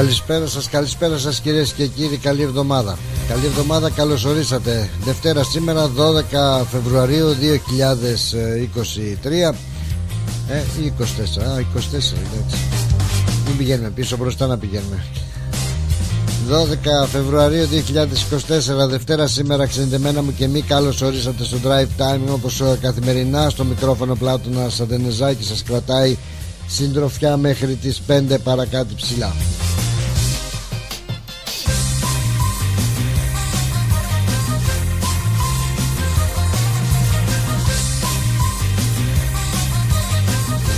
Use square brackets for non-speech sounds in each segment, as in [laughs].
Καλησπέρα σας, καλησπέρα σας κυρίες και κύριοι, καλή εβδομάδα. Καλή εβδομάδα, καλώς ορίσατε. Δευτέρα σήμερα, 12 Φεβρουαρίου 2023 Ε, 24, α, 24 εντάξει. Μην πηγαίνουμε πίσω, μπροστά να πηγαίνουμε. 12 Φεβρουαρίου 2024 Δευτέρα σήμερα ξενιτεμένα μου και μη καλώς ορίσατε στο Drive Time όπως καθημερινά στο μικρόφωνο Πλάτωνας Αντενεζάκης σας κρατάει συντροφιά μέχρι τις 5 παρακάτω ψηλά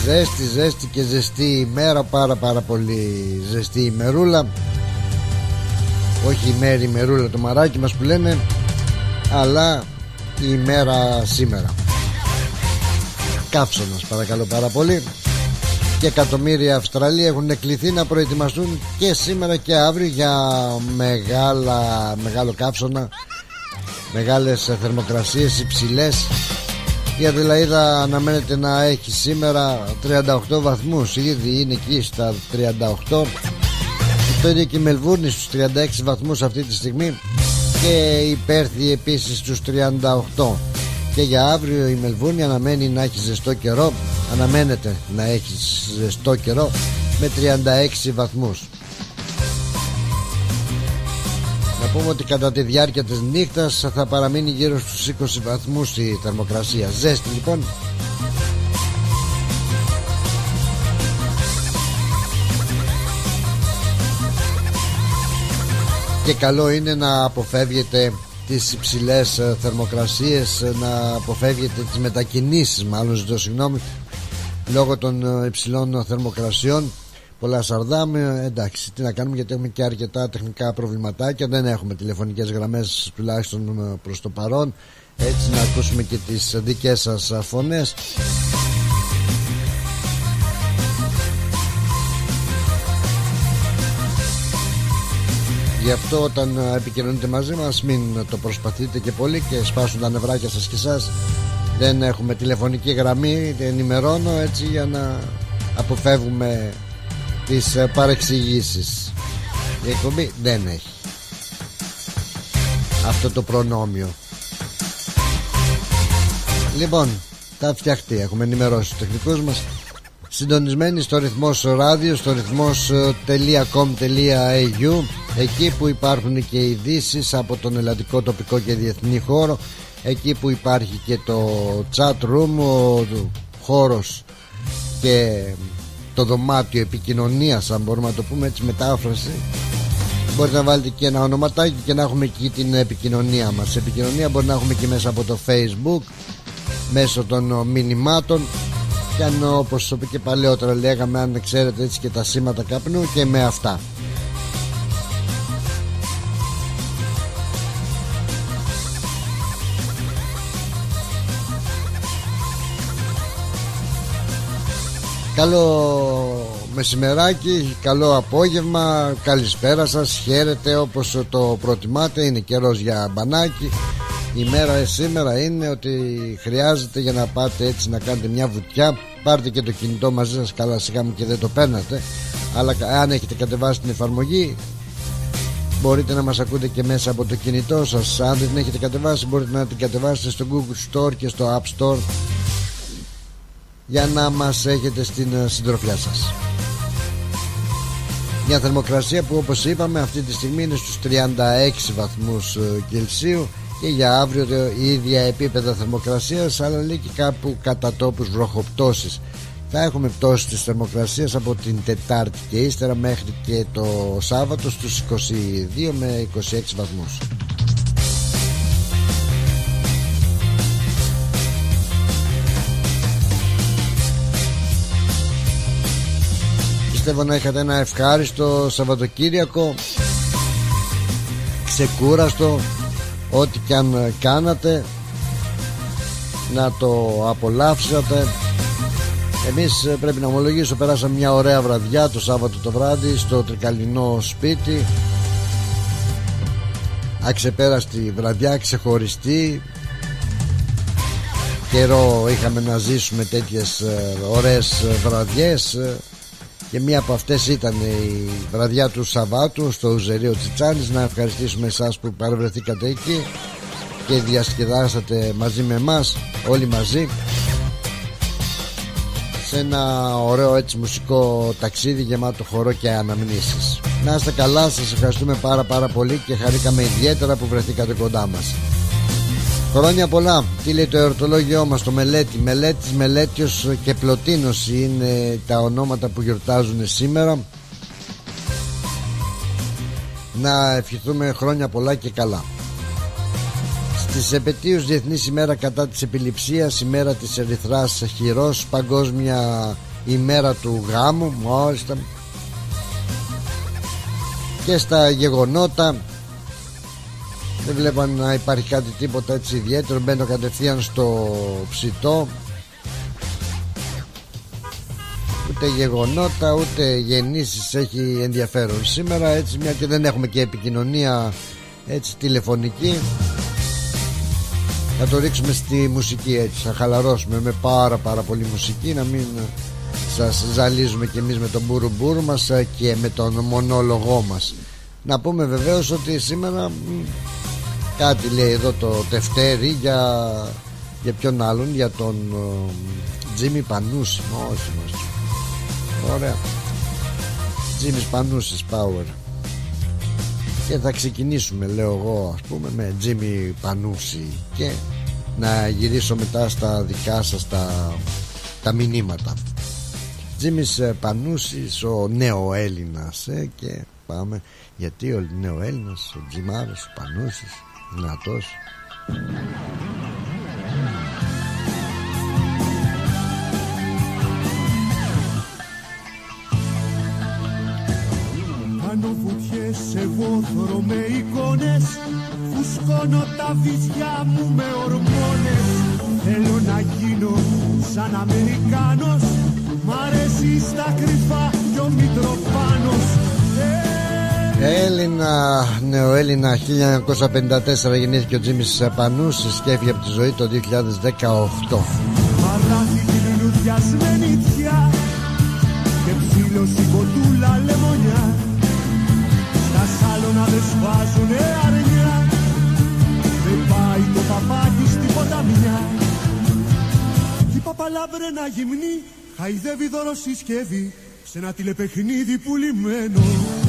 Ζέστη, ζέστη και ζεστή ημέρα Πάρα πάρα πολύ ζεστή ημερούλα Όχι η μέρη ημερούλα το μαράκι μας που λένε Αλλά η ημέρα σήμερα. Καύσωνας παρακαλώ πάρα πολύ. Και εκατομμύρια Αυστραλοί έχουν κληθεί να προετοιμαστούν και σήμερα και αύριο για μεγάλα, μεγάλο καύσωνα μεγάλες θερμοκρασίες υψηλές η Αδελαίδα αναμένεται να έχει σήμερα 38 βαθμούς. Ήδη είναι εκεί στα 38 Το ίδιο και η Μελβούρνη στους 36 βαθμούς αυτή τη στιγμή. Και η Πέρθη επίσης στους 38 Και για αύριο η Μελβούρνη αναμένει να έχει ζεστό καιρό. Αναμένεται να έχει ζεστό καιρό Με 36 βαθμούς να πούμε ότι κατά τη διάρκεια της νύχτας θα παραμείνει γύρω στους 20 βαθμούς η θερμοκρασία. Ζέστη λοιπόν. Και καλό είναι να αποφεύγετε τις υψηλές θερμοκρασίες Να αποφεύγετε τις μετακινήσεις μάλλον ζητώ συγγνώμη Λόγω των υψηλών θερμοκρασιών πολλά σαρδάμε εντάξει τι να κάνουμε γιατί έχουμε και αρκετά τεχνικά προβληματάκια. Δεν έχουμε τηλεφωνικές γραμμές τουλάχιστον ε, προς το παρόν. Έτσι να ακούσουμε και τις δικές σας φωνές. Γι' αυτό όταν επικοινωνείτε μαζί μας μην το προσπαθείτε και πολύ και σπάσουν τα νευράκια σας και εσάς. Δεν έχουμε τηλεφωνική γραμμή ενημερώνω έτσι για να αποφεύγουμε τις ε, παρεξηγήσεις. Η εκπομπή δεν έχει αυτό το προνόμιο. Λοιπόν τα φτιαχτεί. Έχουμε ενημερώσει τους τεχνικούς μας. Συντονισμένοι στο ρυθμός ράδιο στο ρυθμός.com.au εκεί που υπάρχουν και ειδήσει από τον ελλαδικό τοπικό και διεθνή χώρο εκεί που υπάρχει και το chat room ο χώρος και το δωμάτιο επικοινωνίας αν μπορούμε να το πούμε έτσι μετάφραση. Μπορείτε να βάλετε και ένα ονοματάκι και να έχουμε εκεί την επικοινωνία μας. Επικοινωνία μπορεί να έχουμε και μέσα από το facebook Μέσω των μηνυμάτων. Και αν όπως είπε και παλαιότερα λέγαμε αν ξέρετε έτσι και τα σήματα καπνού και με αυτά Καλό μεσημεράκι, καλό απόγευμα, καλησπέρα σας, χαίρετε όπως το προτιμάτε, είναι καιρός για μπανάκι. Η μέρα σήμερα είναι ότι χρειάζεται για να πάτε έτσι να κάνετε μια βουτιά. Πάρτε και το κινητό μαζί σας, καλά σιγά μου και δεν το παίρνατε. Αλλά αν έχετε κατεβάσει την εφαρμογή Μπορείτε να μας ακούτε και μέσα από το κινητό σας. Αν δεν την έχετε κατεβάσει μπορείτε να την κατεβάσετε στο Google Store και στο App Store για να μας έχετε στην ε, συντροφιά σας. Μια θερμοκρασία που όπως είπαμε αυτή τη στιγμή είναι στους 36 βαθμούς ε, Κελσίου και για αύριο η ίδια επίπεδα θερμοκρασίας αλλά λέει και κάπου κατά τόπους βροχοπτώσεις. Θα έχουμε πτώση της θερμοκρασίας από την Τετάρτη και ύστερα μέχρι και το Σάββατο στους 22 με 26 βαθμούς Πιστεύω να είχατε ένα ευχάριστο Σαββατοκύριακο. Ξεκούραστο Ό,τι και αν κάνατε Να το απολαύσατε. Εμείς πρέπει να ομολογήσω Περάσαμε μια ωραία βραδιά το Σάββατο το βράδυ Στο τρικαλινό σπίτι. Αξεπέραστη βραδιά Ξεχωριστή. Καιρό είχαμε να ζήσουμε τέτοιες ε, ωραίες βραδιές και μία από αυτές ήταν η βραδιά του Σαββάτου στο Ουζερίο Τσιτσάνης. Να ευχαριστήσουμε εσάς που παρευρεθήκατε εκεί και διασκεδάσατε μαζί με εμάς όλοι μαζί σε ένα ωραίο έτσι μουσικό ταξίδι γεμάτο χορό και αναμνήσεις. Να είστε καλά, σας ευχαριστούμε πάρα πάρα πολύ και χαρήκαμε ιδιαίτερα που βρεθήκατε κοντά μας Χρόνια πολλά, τι λέει το εορτολόγιό μας, το μελέτη. Μελέτης, μελέτιος και πλωτίνος είναι τα ονόματα που γιορτάζουν σήμερα. Να ευχηθούμε χρόνια πολλά και καλά. Στις επαιτίους Διεθνής ημέρα κατά της επιληψίας ημέρα της ερυθράς χειρός Παγκόσμια ημέρα του γάμου Μάλιστα. Και στα γεγονότα δεν βλέπω να υπάρχει κάτι τίποτα έτσι ιδιαίτερο. Μπαίνω κατευθείαν στο ψητό. Ούτε γεγονότα ούτε γεννήσεις έχει ενδιαφέρον Σήμερα. Έτσι μια και δεν έχουμε και επικοινωνία έτσι τηλεφωνική. Θα το ρίξουμε στη μουσική έτσι. Θα χαλαρώσουμε με πάρα πάρα πολύ μουσική Να μην σας ζαλίζουμε και εμείς με τον μπουρου μας Και με τον μονόλογό μας. Να πούμε βεβαίως ότι σήμερα Κάτι λέει εδώ το Τευτέρι για, για ποιον άλλον, για τον Τζίμι Πανούση. Όχι, όχι. Ωραία. Τζίμις Πανούσης Power. Και θα ξεκινήσουμε, λέω εγώ, ας πούμε, με Τζίμι Πανούση και να γυρίσω μετά στα δικά σας τα, τα μηνύματα. Τζίμις Πανούσης, ο νέο Έλληνας ε, και πάμε γιατί ο νέο Έλληνας, ο Τζιμάρος, ο Πανούσης Δυνατός. Κάνω βουτιές σε βόθρο με εικόνες. Φουσκώνω τα βυζιά μου με ορμόνες. Θέλω να γίνω σαν Αμερικάνος. Μ' αρέσει στα κρυφά κι ο Μητροπάνος Έλληνα, νεοέλληνα 1954 γεννήθηκε ο Τζίμις Πανούσης και έφυγε από τη ζωή το 2018 Παράθηκη λουλουδιασμένη τιά και ψήλωση κοτούλα λεμονιά. Στα σάλωνα δεν σφάζουνε αρνιά. Δεν πάει το παπάκι στην ποταμιά. Η παπαλάβρενα γυμνή χαϊδεύει δώρο συσκευή σε ένα τηλεπαιχνίδι πουλημένο. πουλάκι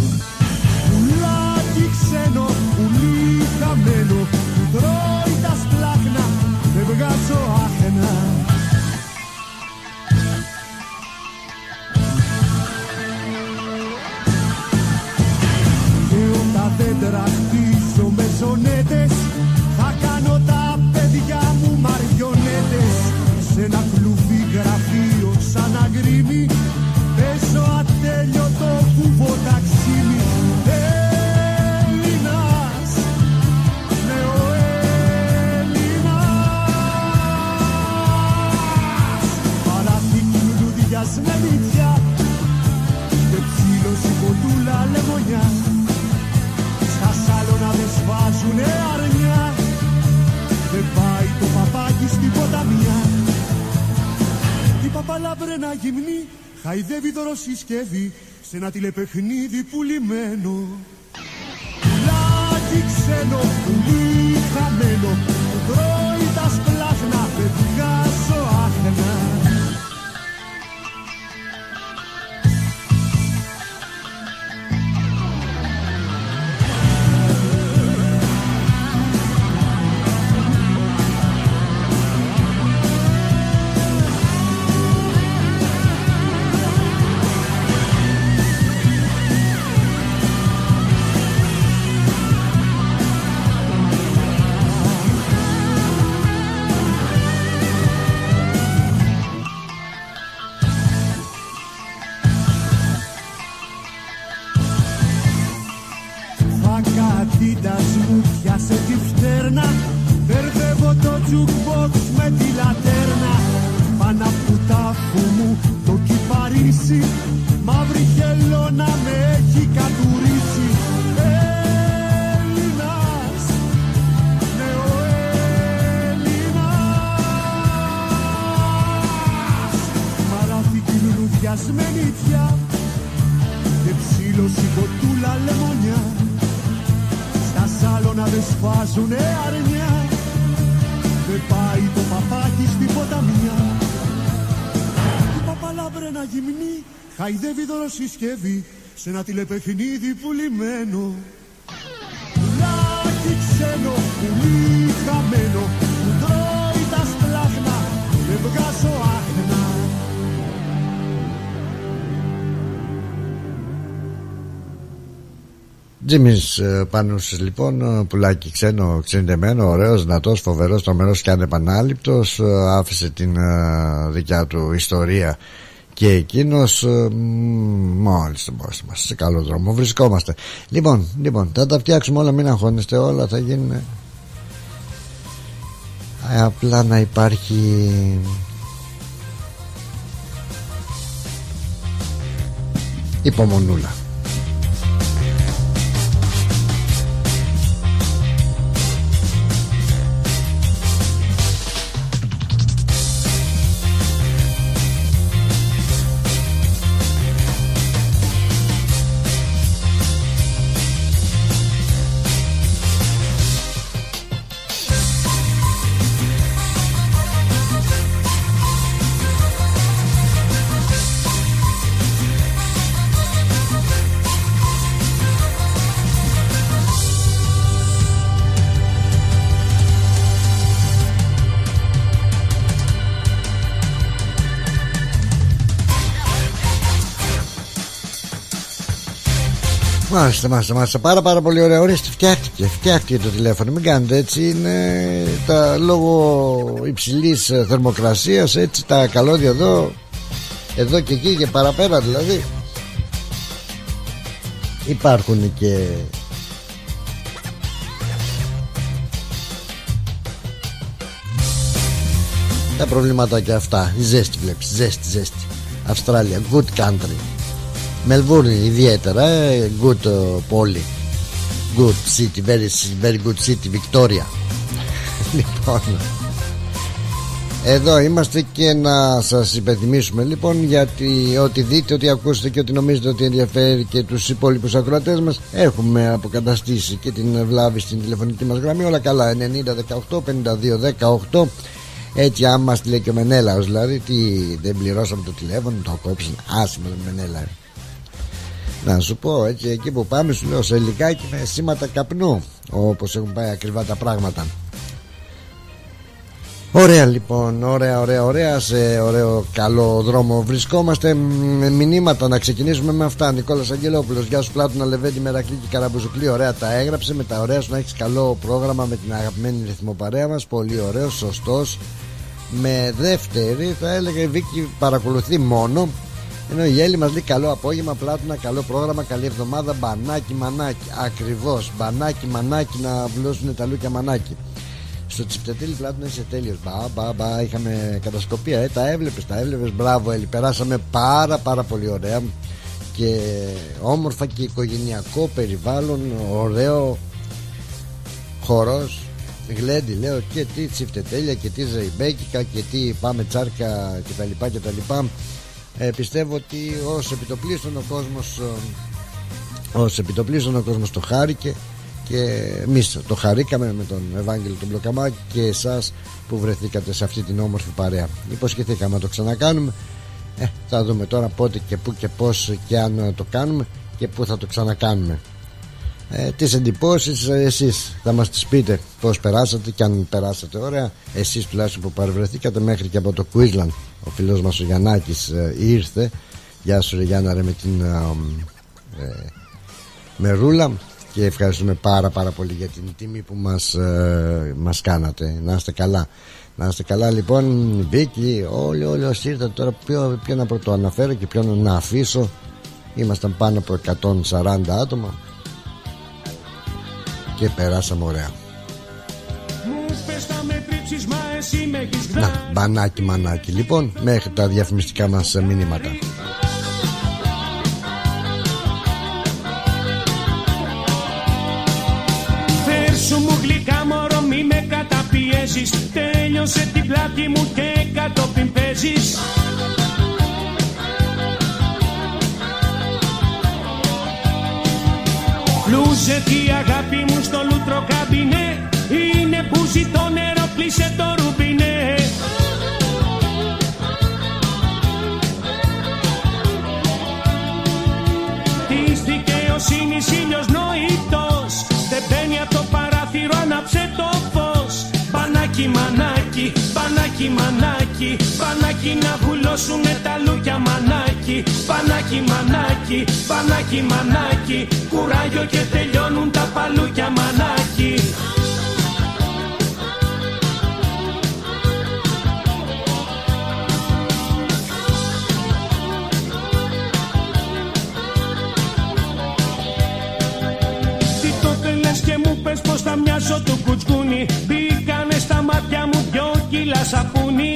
ξένο, πουλί χαμένο που τρώει τα σπλάχνα, δεν βγάζω άχνα. Και όταν δεν τραχτίζω με ζωνέτες, θα κάνω τα παιδιά μου μαριονέτες σε ένα κλουβί γραφείο σαν αγκρίμι παίζω ατέλειωτο κουβό χαϊδεύει δωροσυσκευή σε ένα τηλεπαιχνίδι πουλημένο. Πουλάκι ξένο, πουλί χαμένο, που τρώει τα σπλάχνα, δεν χαϊδεύει δωροσυσκευή σε ένα τηλεπαιχνίδι πουλημένο Πουλάκι ξένο, πουλί χαμένο που τρώει τα σπλάχνα δεν βγάζω άχνα Τζίμι ε, πάνω λοιπόν, ε, πουλάκι ξένο, ξεντεμένο, ωραίος, δυνατός, φοβερός, τρομερός και ανεπανάληπτος. Ε, άφησε την δικιά του ιστορία και εκείνος μόλι τον μα σε καλό δρόμο βρισκόμαστε. Λοιπόν, λοιπόν, θα τα φτιάξουμε όλα, μην αγχώνεστε, όλα θα γίνουν. Απλά να υπάρχει υπομονούλα. Μάλιστα, μάλιστα, μάλιστα. Πάρα πάρα πολύ ωραία. Ορίστε, φτιάχτηκε. Φτιάχτηκε το τηλέφωνο. Μην κάνετε έτσι. Είναι τα λόγω υψηλής ε, θερμοκρασίας. Έτσι τα καλώδια εδώ. Εδώ και εκεί και παραπέρα δηλαδή. Υπάρχουν και τα προβλήματα και αυτά. Η ζέστη βλέπεις. Ζέστη, ζέστη. Αυστράλια, good country. Μελβούρνη ιδιαίτερα Good πόλη. Good city, very, very good city Victoria. [laughs] Λοιπόν εδώ είμαστε και να σας υπενθυμίσουμε λοιπόν γιατί ό,τι δείτε, ό,τι ακούσετε και ό,τι νομίζετε ότι ενδιαφέρει και τους υπόλοιπους ακροατές μας έχουμε αποκαταστήσει και την βλάβη στην τηλεφωνική μας γραμμή. Όλα καλά 90 18 52 18 έτσι άμα μας λέει και ο Μενέλαος δηλαδή τι δεν πληρώσαμε το τηλέφωνο το κόψουν άσχημα το Μενέλα να σου πω έτσι εκεί που πάμε σου λέω σε λιγάκι με σήματα καπνού Όπως έχουν πάει ακριβά τα πράγματα. Ωραία λοιπόν, ωραία, ωραία, ωραία Σε ωραίο καλό δρόμο βρισκόμαστε. Με μηνύματα να ξεκινήσουμε με αυτά. Νικόλας Αγγελόπουλος, γεια σου Πλάτωνα Λεβέντη Μερακλή και Καραμπουζουκλή Ωραία τα έγραψε, με τα ωραία σου να έχεις καλό πρόγραμμα Με την αγαπημένη ρυθμοπαρέα μας. Πολύ ωραίο, σωστός. Με δεύτερη θα έλεγα η Βίκη παρακολουθεί μόνο ενώ η Έλλη μας λέει καλό απόγευμα, πλάτωνα, καλό πρόγραμμα, καλή εβδομάδα. Μπανάκι, μανάκι. Ακριβώς. Μπανάκι, μανάκι να βλώσουν τα λούκια μανάκι. Στο τσιπτετήλι πλάτωνα είσαι τέλειος. Μπα, μπα, μπα. Είχαμε κατασκοπία, ε, τα έβλεπες, τα έβλεπες. Μπράβο, Έλλη. Περάσαμε πάρα, πάρα πολύ ωραία και όμορφα και οικογενειακό περιβάλλον. Ωραίο χορός. Γλέντι λέω και τι τσιφτετέλια και τι ζεϊμπέκικα και τι πάμε τσάρκα κτλ. κτλ ε, πιστεύω ότι ως επιτοπλίστων ο κόσμος ε, ως επιτοπλίστων ο κόσμος το χάρηκε και εμείς το χαρήκαμε με τον Ευάγγελο τον Μπλοκαμάκη και εσάς που βρεθήκατε σε αυτή την όμορφη παρέα. Υποσχεθήκαμε να το ξανακάνουμε. Ε, θα δούμε τώρα πότε και πού και πώς και αν το κάνουμε και πού θα το ξανακάνουμε ε, τις εντυπώσεις ε, εσείς θα μας τις πείτε πως περάσατε και αν περάσατε ωραία εσείς τουλάχιστον που παρευρεθήκατε μέχρι και από το Queensland ο φίλος μας ο Γιαννάκης ε, ήρθε. Γεια σου ρε Γιάννα ρε με την ε, ε, Μερούλα και ευχαριστούμε πάρα πάρα πολύ για την τιμή που μας, ε, μας κάνατε. Να είστε καλά. Να είστε καλά λοιπόν. Βίκη όλοι όλοι όσοι ήρθατε τώρα ποιο, ποιο να πρωτοαναφέρω και ποιο να αφήσω. Ήμασταν πάνω από 140 άτομα και περάσαμε ωραία. Να, μπανάκι μανάκι λοιπόν μέχρι τα διαφημιστικά μας μηνύματα. Φέρσου μου γλυκά μωρό μη με καταπιέζεις. Τέλειωσε την πλάτη μου και κατόπιν παίζεις Πρόσεχε η αγάπη μου στο λούτρο καμπινέ. Είναι που ζητώ νερό πλήσε το ρουμπινέ Της δικαιοσύνης ήλιος Πανάκι μανάκι, πανάκι μανάκι Πανάκι να βουλώσουνε τα λούκια μανάκι. Πανάκι μανάκι, πανάκι μανάκι Κουράγιο και τελειώνουν τα παλούκια μανάκι δυο κιλά σαπούνι.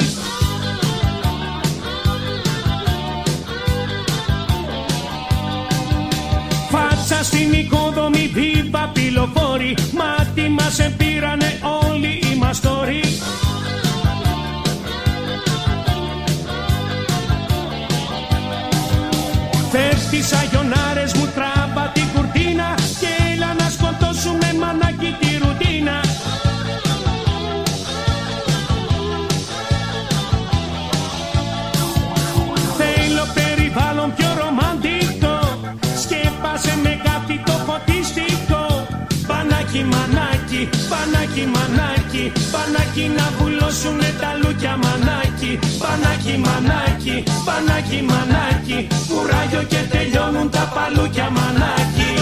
Φάτσα στην οικοδομή βίβα πυλοφόρη. Μάτι μας επήρανε όλοι οι μαστόροι Φεύγεις αγιονάρες μου τράβα πανάκι μανάκι Πανάκι να βουλώσουνε τα λούκια μανάκι. Πανάκι μανάκι, πανάκι μανάκι. Κουράγιο και τελειώνουν τα παλούκια μανάκι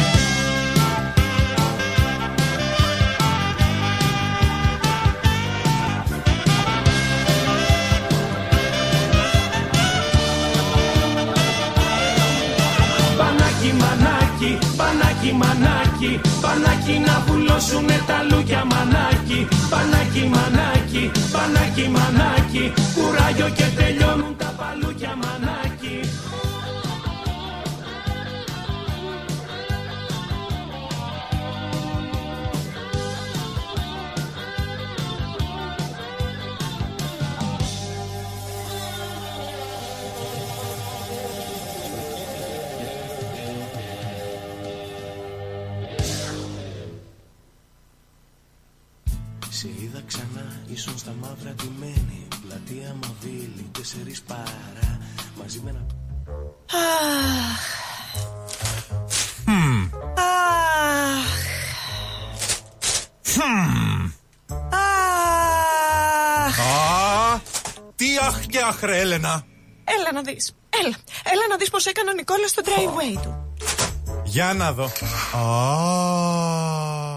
πανάκι μανάκι Πανάκι να βουλώσουνε τα λούκια μανάκι. Πανάκι μανάκι, πανάκι μανάκι. Κουράγιο και τελειώνουν τα παλούκια Μαζί με ένα Αχ. Αχ. Αχ. Α, τι αχ και αχ ρε Έλενα. Έλα να δεις. Έλα. Έλα να δεις πως έκανε ο Νικόλας στο driveway του. Για να δω. Α,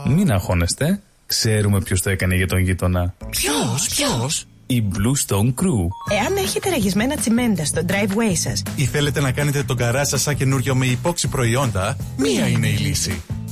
Μην αγχώνεστε. Ξέρουμε ποιος το έκανε για τον γείτονα. Ποιος, ποιος; Η Blue Stone Crew. Εάν έχετε ραγισμένα τσιμέντα στο driveway σας, ή θέλετε να κάνετε τον καρά σας σαν καινούριο με υπόξι προϊόντα, μία είναι η λύση.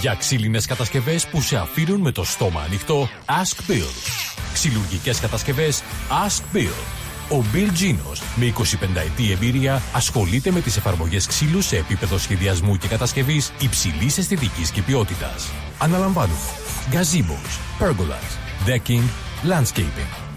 Για ξύλινες κατασκευές που σε αφήνουν με το στόμα ανοιχτό, Ask Bill. Ξυλουργικές κατασκευές Ask Bill. Ο Bill Genos, με 25 ετή εμπειρία, ασχολείται με τις εφαρμογές ξύλου σε επίπεδο σχεδιασμού και κατασκευής υψηλής αισθητικής και ποιότητας. Αναλαμβάνουμε gazebos, pergolas, decking, landscaping.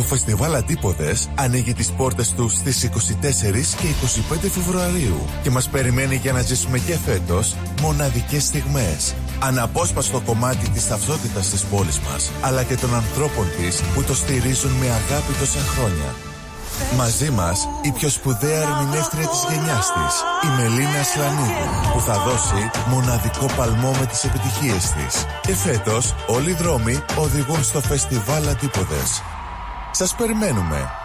Το φεστιβάλ Αντίποδες ανοίγει τις πόρτες του στις 24 και 25 Φεβρουαρίου και μας περιμένει για να ζήσουμε και φέτος μοναδικές στιγμές. Αναπόσπαστο κομμάτι της ταυτότητας της πόλης μας, αλλά και των ανθρώπων της που το στηρίζουν με αγάπη τόσα χρόνια. Μαζί μας η πιο σπουδαία ερμηνεύτρια της γενιάς της, η Μελίνα Σλανίδου, που θα δώσει μοναδικό παλμό με τις επιτυχίες της. Και φέτος όλοι οι δρόμοι οδηγούν στο φεστιβάλ Αντίποδες. Σας περιμένουμε.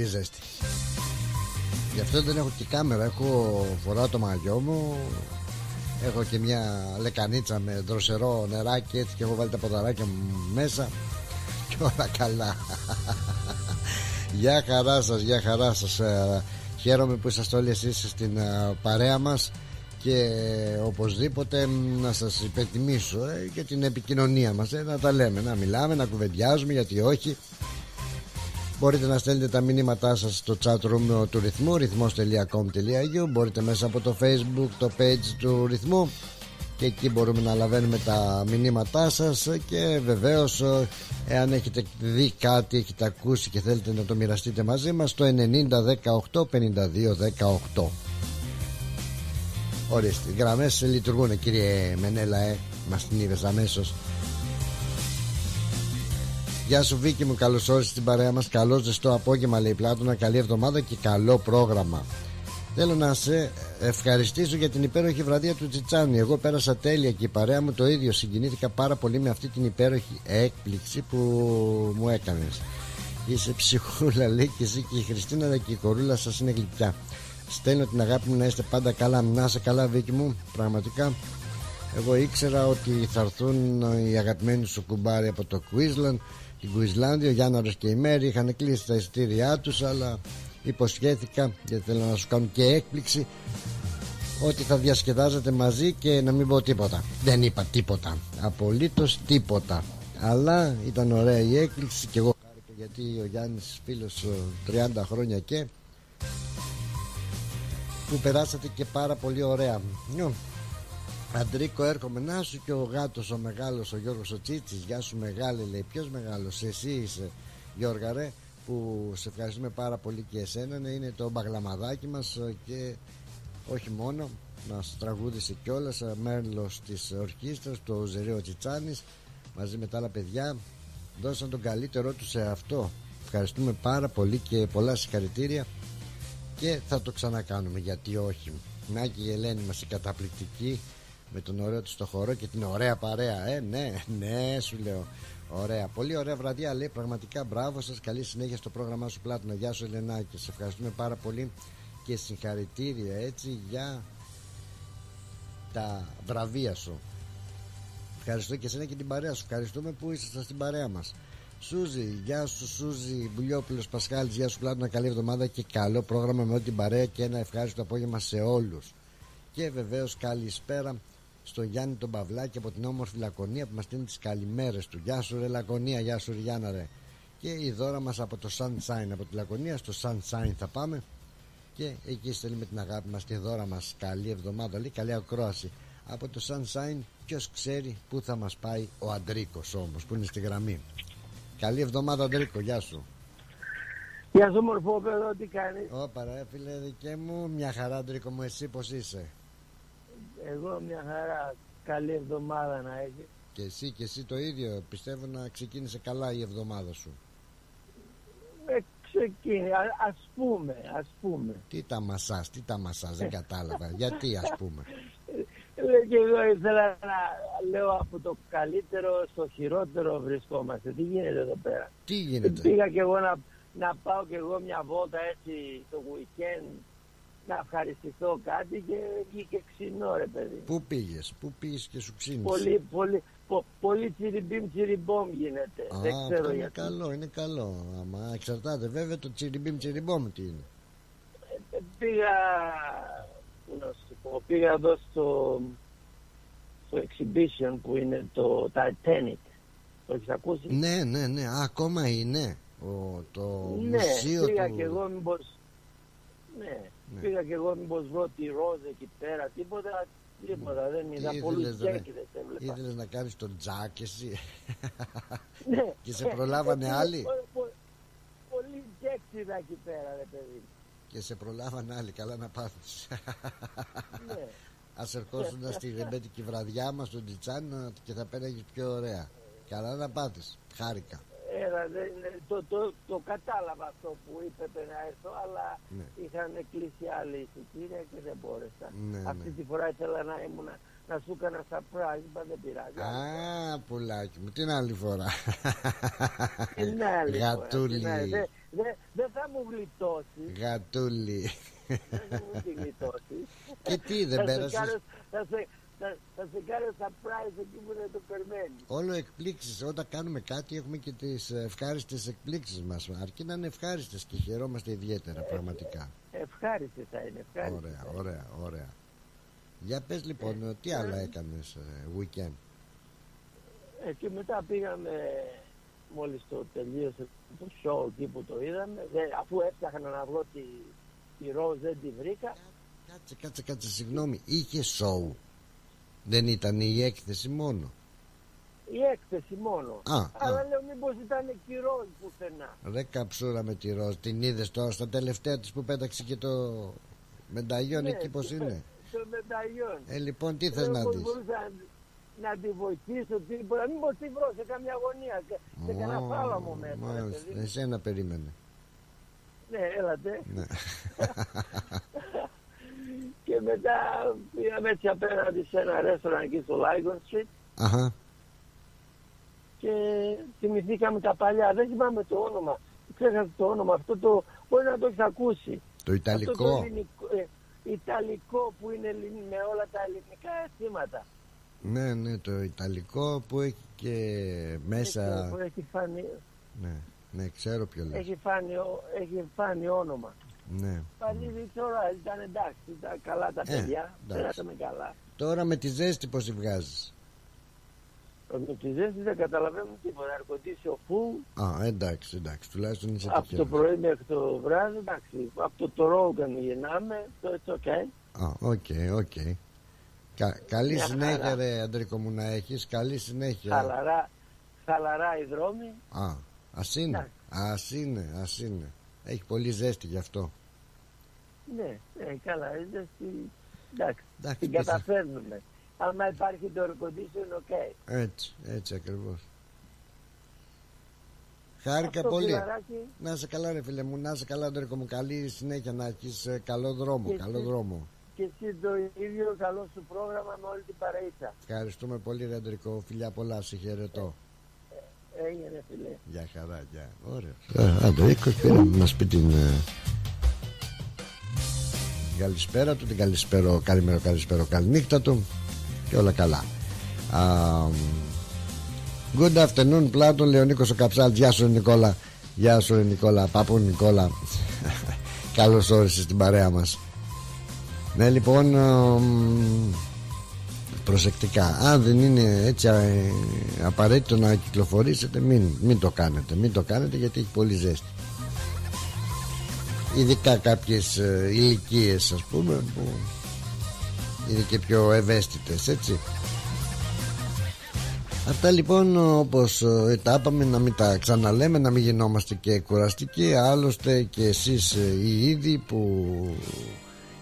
Πολύ ζέστη. Γι' αυτό δεν έχω και κάμερα. Έχω φοράω το μαγιό μου. Έχω και μια λεκανίτσα με δροσερό νεράκι έτσι και έχω βάλει τα ποδαράκια μου μέσα. Και όλα καλά. Γεια χαρά σας, γεια χαρά σας. Ε, Χαίρομαι που είσαστε όλοι εσείς στην ε, παρέα μας. Και οπωσδήποτε να σας υπενθυμίσω ε, για την επικοινωνία μας. Να τα λέμε, να μιλάμε, να κουβεντιάζουμε γιατί όχι Μπορείτε να στέλνετε τα μηνύματά σας στο chat room του ρυθμού ρυθμός.com.au Μπορείτε μέσα από το facebook το page του ρυθμού. Και εκεί μπορούμε να λαβαίνουμε τα μηνύματά σας. Και βεβαίως εάν έχετε δει κάτι, έχετε ακούσει και θέλετε να το μοιραστείτε μαζί μας το 90 18 52 18 Ορίστε, οι γραμμές λειτουργούν κύριε Μενέλα ε, μας την είδες αμέσως Γεια σου Βίκη μου, καλώς όρισες στην παρέα μας. Καλό ζεστό απόγευμα λέει Πλάτωνα. Καλή εβδομάδα και καλό πρόγραμμα. Θέλω να σε ευχαριστήσω για την υπέροχη βραδία του Τσιτσάνι Εγώ πέρασα τέλεια και η παρέα μου το ίδιο. Συγκινήθηκα πάρα πολύ με αυτή την υπέροχη έκπληξη που μου έκανες. Είσαι ψυχούλα λέει και εσύ και η Χριστίνα αλλά και η κορούλα σας είναι γλυκιά. Στέλνω την αγάπη μου να είστε πάντα καλά. Να είσαι καλά Βίκη μου. Πραγματικά εγώ ήξερα ότι θα έρθουν οι αγαπημένοι σου κουμπάροι από το Queensland την Κουισλάνδη, ο Γιάνναρος και η Μέρη είχαν κλείσει τα ειστήριά τους αλλά υποσχέθηκα γιατί θέλω να σου κάνω και έκπληξη ότι θα διασκεδάζετε μαζί και να μην πω τίποτα. Δεν είπα τίποτα. Απολύτως τίποτα. Αλλά ήταν ωραία η έκπληξη και εγώ χάρηκα γιατί ο Γιάννης φίλος 30 χρόνια και που περάσατε και πάρα πολύ ωραία Αντρίκο έρχομαι. Να σου και ο γάτος ο μεγάλος ο Γιώργος ο Τσίτσης. Γεια σου μεγάλη λέει. Ποιος μεγάλος εσύ είσαι Γιώργα ρε που σε ευχαριστούμε πάρα πολύ και εσένα. Ναι, είναι το μπαγλαμαδάκι μας και όχι μόνο. Μας τραγούδισε κιόλας μέλος της ορχήστρας το Ζερίο Τσιτσάνης μαζί με τα άλλα παιδιά. Δώσαν τον καλύτερό τους σε αυτό. Ευχαριστούμε πάρα πολύ και πολλά συγχαρητήρια. Και θα το ξανακάνουμε γιατί όχι. Να και η Ελένη μας η καταπληκτική με τον ωραίο του στο χώρο και την ωραία παρέα. Ε, ναι, ναι, σου λέω. Ωραία, πολύ ωραία βραδιά λέει. Πραγματικά μπράβο σας. Καλή συνέχεια στο πρόγραμμά σου Πλάτωνα. Γεια σου, Ελενάκη. Σε ευχαριστούμε πάρα πολύ και συγχαρητήρια έτσι για τα βραβεία σου. Ευχαριστώ και εσένα και την παρέα σου. Ευχαριστούμε που ήσασταν στην παρέα μας. Σούζη, γεια σου Σούζη Μπουλιόπουλος Πασχάλης, γεια σου Πλάτωνα. Καλή εβδομάδα και καλό πρόγραμμα με όλη την παρέα και ένα ευχάριστο απόγευμα σε όλους. Και βεβαίως καλησπέρα στο Γιάννη τον Παυλάκη από την όμορφη Λακωνία που μας στείλει τις καλημέρες του. Γεια σου ρε Λακωνία, γεια σου Γιάννα ρε. Και η δώρα μας από το Sunshine από τη Λακωνία στο Sunshine θα πάμε. Και εκεί στέλνουμε την αγάπη μας τη δώρα μας. Καλή εβδομάδα λέει καλή ακρόαση. Από το Sunshine ποιος ξέρει που θα μας πάει ο Αντρίκος όμως που είναι στη γραμμή. Καλή εβδομάδα Αντρίκο γεια σου. Γεια σου μορφό παιδό τι κάνεις; Ωπα ρε φίλε δικέ μου μια χαρά Αντρίκο μου εσύ πως είσαι; Εγώ μια χαρά καλή εβδομάδα να έχει. Και εσύ και εσύ το ίδιο. Πιστεύω να ξεκίνησε καλά η εβδομάδα σου. Ε, ξεκίνησε, ας πούμε, ας πούμε. Τι τα μασάς, τι τα μασάς, δεν κατάλαβα. Γιατί ας πούμε; Λέω και εγώ ήθελα να λέω από το καλύτερο στο χειρότερο βρισκόμαστε. Τι γίνεται εδώ πέρα; Τι γίνεται; Πήγα και εγώ να, να πάω και εγώ μια βόλτα έτσι το weekend να ευχαριστηθώ κάτι και βγήκε ξινό ρε παιδί. Πού πήγες, πού πήγες και σου ξύνησε. Πολύ, πολύ, πο, πολύ τσιριμπίμ τσιριμπόμ γίνεται. Α, Δεν ξέρω αυτό είναι γιατί. καλό, είναι καλό. Άμα εξαρτάται βέβαια το τσιριμπίμ τσιριμπόμ τι είναι. Ε, Πήγα, πού να σου πω, πήγα εδώ στο, στο exhibition που είναι το Titanic. Το έχεις ακούσει; Ναι, ναι, ναι, Α, ακόμα είναι. Ο, το ναι, μουσείο πήγα του... και εγώ μήπως, ναι, Ναι. πήγα και εγώ μήπως βρω τη ροζ εκεί πέρα, τίποτα, τίποτα, δεν είδα, Τι πολλούς ήθελες, ρε; τσέκιδες έβλεπα. Ήθελες να κάνεις τον τζακ εσύ; Ναι. Και σε προλάβανε Ε, άλλοι; πο- πο- Πολύ τζέξιδα εκεί πέρα, ρε παιδί. Και σε προλάβαν άλλοι, καλά να πάθεις. Ναι. Ας ερχόσουν στη ρεμπέτικη βραδιά μας στον Τιτσάν και θα πέραγες πιο ωραία. Καλά να πάθεις. Χάρηκα. Έλα, δεν- το, το, το κατάλαβα αυτό που είπε πριν να έρθω, αλλά Ναι. είχαν κλείσει άλλοι εισιτήρια και δεν μπόρεσα. Ναι, Αυτή ναι. τη φορά ήθελα να ήμουν να σου έκανα surprise, είπα δεν πειράζει. Α, πουλάκι μου, την άλλη φορά. Την άλλη φορά, Γατούλη. την άλλη. Δεν δεν- δεν θα μου γλιτώσεις. Γατούλη. Δεν θα μου τη γλιτώσεις. Και τι, δεν Θα σε πέρασες; κάνω- Θα σε, θα, θα σε κάνω surprise εκεί που δεν το περιμένει. Όλο εκπλήξεις. Όταν κάνουμε κάτι έχουμε και τις ευχάριστες εκπλήξεις μας. Αρκεί να είναι ευχάριστες και χαιρόμαστε ιδιαίτερα πραγματικά. Ευχάριστη θα είναι, ευχάριστη. Ωραία, ωραία, ωραία. Για πες λοιπόν, τι άλλο έκανες ε, weekend; Ε, και μετά πήγαμε, μόλις το τελείωσε το show εκεί που το είδαμε, δεν, αφού έψαχνα να βρω τη, τη Rose δεν τη βρήκα, Κάτσε, κάτσε, κάτσε, συγγνώμη Είχε show Δεν ήταν η έκθεση μόνο η έκθεση μόνο. Α, Αλλά α. λέω μήπως ήταν και η Rose πουθενά. Ρε καψούρα με τη Ροζ Την είδες τώρα στα τελευταία της που πέταξε και το μενταγιόν Ναι, εκεί πως το- είναι; [laughs] Το μεταγιόν. Ε λοιπόν τι θες Λέω, να πώς δεις; μπορούσα να, να τη βοηθήσω, τίποτα. Μήπως τη βρω σε καμιά γωνία, σε, σε κανένα Ω, φάλαμο μέσα. ρε μάλιστα. παιδί μου. Εσένα περίμενε Ναι, έλατε. ναι. [laughs] [laughs] Και μετά πήγαμε έτσι απέναντι σε ένα ρέστοραν εκεί στο Lygon Street Αχα και θυμηθήκαμε τα παλιά. Δεν θυμάμαι το όνομα. Ξέχασα το όνομα. Αυτό το μπορεί να το έχεις ακούσει. Το Αυτό Ιταλικό το ελληνικό, ε, Ιταλικό που είναι ελλην- με όλα τα ελληνικά αισθήματα. Ναι, ναι, το Ιταλικό που έχει και μέσα. Που έχει φάνει, Ναι, ναι, ξέρω ποιο λες. έχει φάνει, ο- έχει φάνει όνομα. Ναι. Πάλι τώρα ήταν εντάξει, ήταν καλά τα Ε, παιδιά. εντάξει. Περάσαμε καλά. Τώρα με τη ζέστη πώς τη βγάζεις; Με τη ζέστη δεν καταλαβαίνουμε τίποτα. Αρκοντήσιο φου, Α, εντάξει, εντάξει, τουλάχιστον είσαι από το τυχερός. πρωί μέχρι το βράδυ, εντάξει. Από το Τορόγκαν γεννάμε, το it's okay. Α, οκ, οκ. Κα- καλή Μια συνέχεια χαρά. ρε Αντρίκο μου να έχεις, καλή συνέχεια. Χαλαρά, χαλαρά οι δρόμοι. Α, ας είναι, Εντάξει. ας είναι, ας είναι. Έχει πολύ ζέστη γι' αυτό. Ναι, ναι, καλά, η ζέστη, εντάξει, Εντάξει, την πες- καταφέρνουμε. άμα υπάρχει το air condition, OK. Έτσι, έτσι ακριβώς. Χάρηκα Αυτό, πολύ. φιλαράκι, Να είσαι καλά ρε φίλε μου, να είσαι καλά Αντρίκο μου. Καλή συνέχεια να έχεις ε, καλό δρόμο, Και καλό εσύ. δρόμο. και εσύ το ίδιο καλό σου πρόγραμμα με όλη την παρεΐτσα. Ευχαριστούμε πολύ ρε Αντρικό. Φιλιά πολλά, σε χαιρετώ. Έγινε φίλε. Γεια χαρά, γεια. Ωραία. Ε, Αντρίκο, πήρε να μας πει την... ε, Καλησπέρα του, την καλησπέρα, καλημέρα, καλησπέρα, καληνύχτα του και όλα καλά. Α, good afternoon, Πλάτων, Λεωνίκος ο Καψάλ. Γεια σου, ρε Νικόλα. Γεια σου, ρε Νικόλα. Παππού Νικόλα. [laughs] Καλώς όρισες στην παρέα μας. Ναι, λοιπόν, α, μ, προσεκτικά. Αν δεν είναι έτσι ε, απαραίτητο να κυκλοφορήσετε, μην, μην το κάνετε. Μην το κάνετε γιατί έχει πολύ ζέστη. Ειδικά κάποιες ε, ηλικίες ας πούμε που είναι και πιο ευαίσθητες έτσι. Αυτά λοιπόν όπως ε, τα είπαμε να μην τα ξαναλέμε να μην γινόμαστε και κουραστικοί. Άλλωστε και εσείς ε, οι ίδιοι που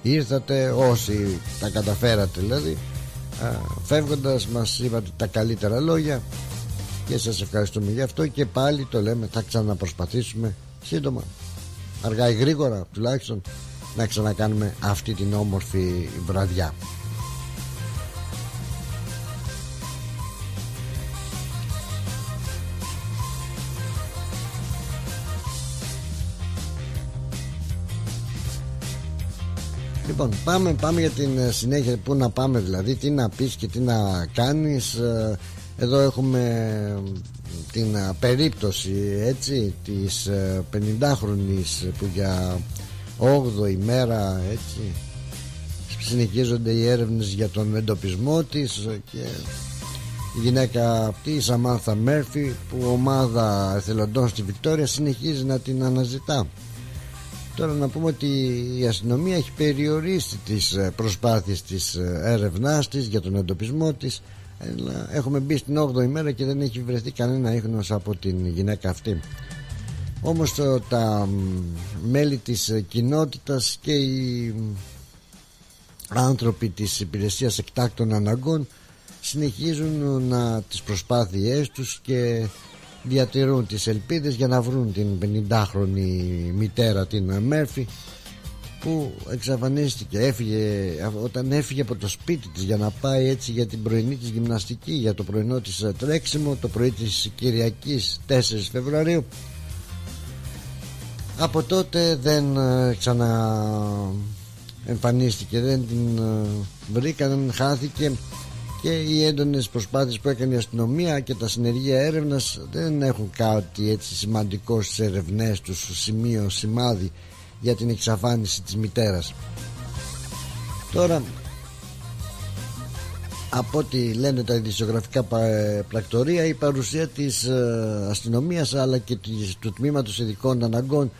ήρθατε όσοι τα καταφέρατε δηλαδή α, φεύγοντας μας είπατε τα καλύτερα λόγια. Και σας ευχαριστούμε γι' αυτό και πάλι το λέμε θα ξαναπροσπαθήσουμε σύντομα αργά ή γρήγορα τουλάχιστον να ξανακάνουμε αυτή την όμορφη βραδιά. Λοιπόν πάμε, πάμε για την ε, συνέχεια. Πού να πάμε δηλαδή Τι να πεις και τι να κάνεις. Ε, Εδώ έχουμε ε, την ε, περίπτωση έτσι Της ε, 50χρονης Που για 8η μέρα έτσι Συνεχίζονται οι έρευνες για τον εντοπισμό της ε, Και η γυναίκα αυτή η Σαμάνθα Μέρφυ Που ομάδα εθελοντών στη Βικτόρια Συνεχίζει να την αναζητά. Τώρα να πούμε ότι η αστυνομία έχει περιορίσει τις ε, προσπάθειες της ε, έρευνάς της για τον εντοπισμό της αλλά έχουμε μπει στην 8η μέρα και δεν έχει βρεθεί κανένα ίχνος από την γυναίκα αυτή. Όμως ε, τα μ, μέλη της ε, κοινότητας και οι μ, άνθρωποι της υπηρεσίας εκτάκτων αναγκών συνεχίζουν να τις προσπάθειές τους και διατηρούν τις ελπίδες για να βρουν την 50χρονη μητέρα την Μέρφη που εξαφανίστηκε έφυγε, όταν έφυγε από το σπίτι της για να πάει έτσι για την πρωινή της γυμναστική για το πρωινό της τρέξιμο το πρωί της Κυριακής 4 Φεβρουαρίου από τότε δεν ε, ξανά εμφανίστηκε δεν την ε, βρήκαν χάθηκε και οι έντονες προσπάθειες που έκανε η αστυνομία και τα συνεργεία έρευνας δεν έχουν κάτι έτσι σημαντικό στις ερευνές τους σημείο σημάδι για την εξαφάνιση της μητέρας. Τώρα από ό,τι λένε τα ειδησιογραφικά πρακτορία η παρουσία της ε, αστυνομίας αλλά και του τμήματος ειδικών αναγκών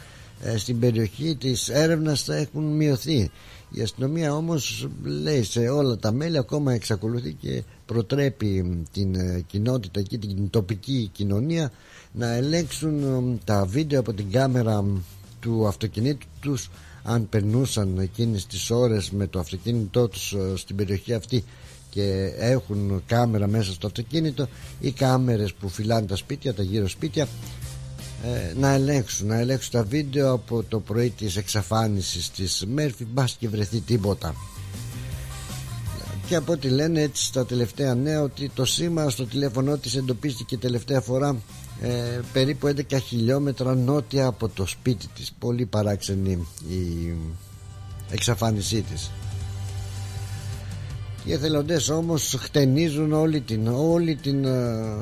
ε, στην περιοχή της έρευνας θα έχουν μειωθεί. Η αστυνομία όμως λέει σε όλα τα μέλη ακόμα εξακολουθεί και προτρέπει την ε, κοινότητα και την τοπική κοινωνία να ελέγξουν τα βίντεο από την κάμερα του αυτοκινήτου τους αν περνούσαν εκείνες τις ώρες με το αυτοκίνητό τους ε, στην περιοχή αυτή και έχουν κάμερα μέσα στο αυτοκίνητο ή κάμερες που φυλάνε τα σπίτια, τα γύρω σπίτια ε, να ελέγξουν, να ελέγξουν τα βίντεο από το πρωί της εξαφάνισης της Μέρφη μπας και βρεθεί τίποτα. Και από ό,τι λένε έτσι στα τελευταία νέα ότι το σήμα στο τηλέφωνο της εντοπίστηκε τελευταία φορά ε, περίπου 11 χιλιόμετρα νότια από το σπίτι της. Πολύ παράξενη η εξαφάνισή της. Οι εθελοντές όμως χτενίζουν όλη την, όλη την, ε,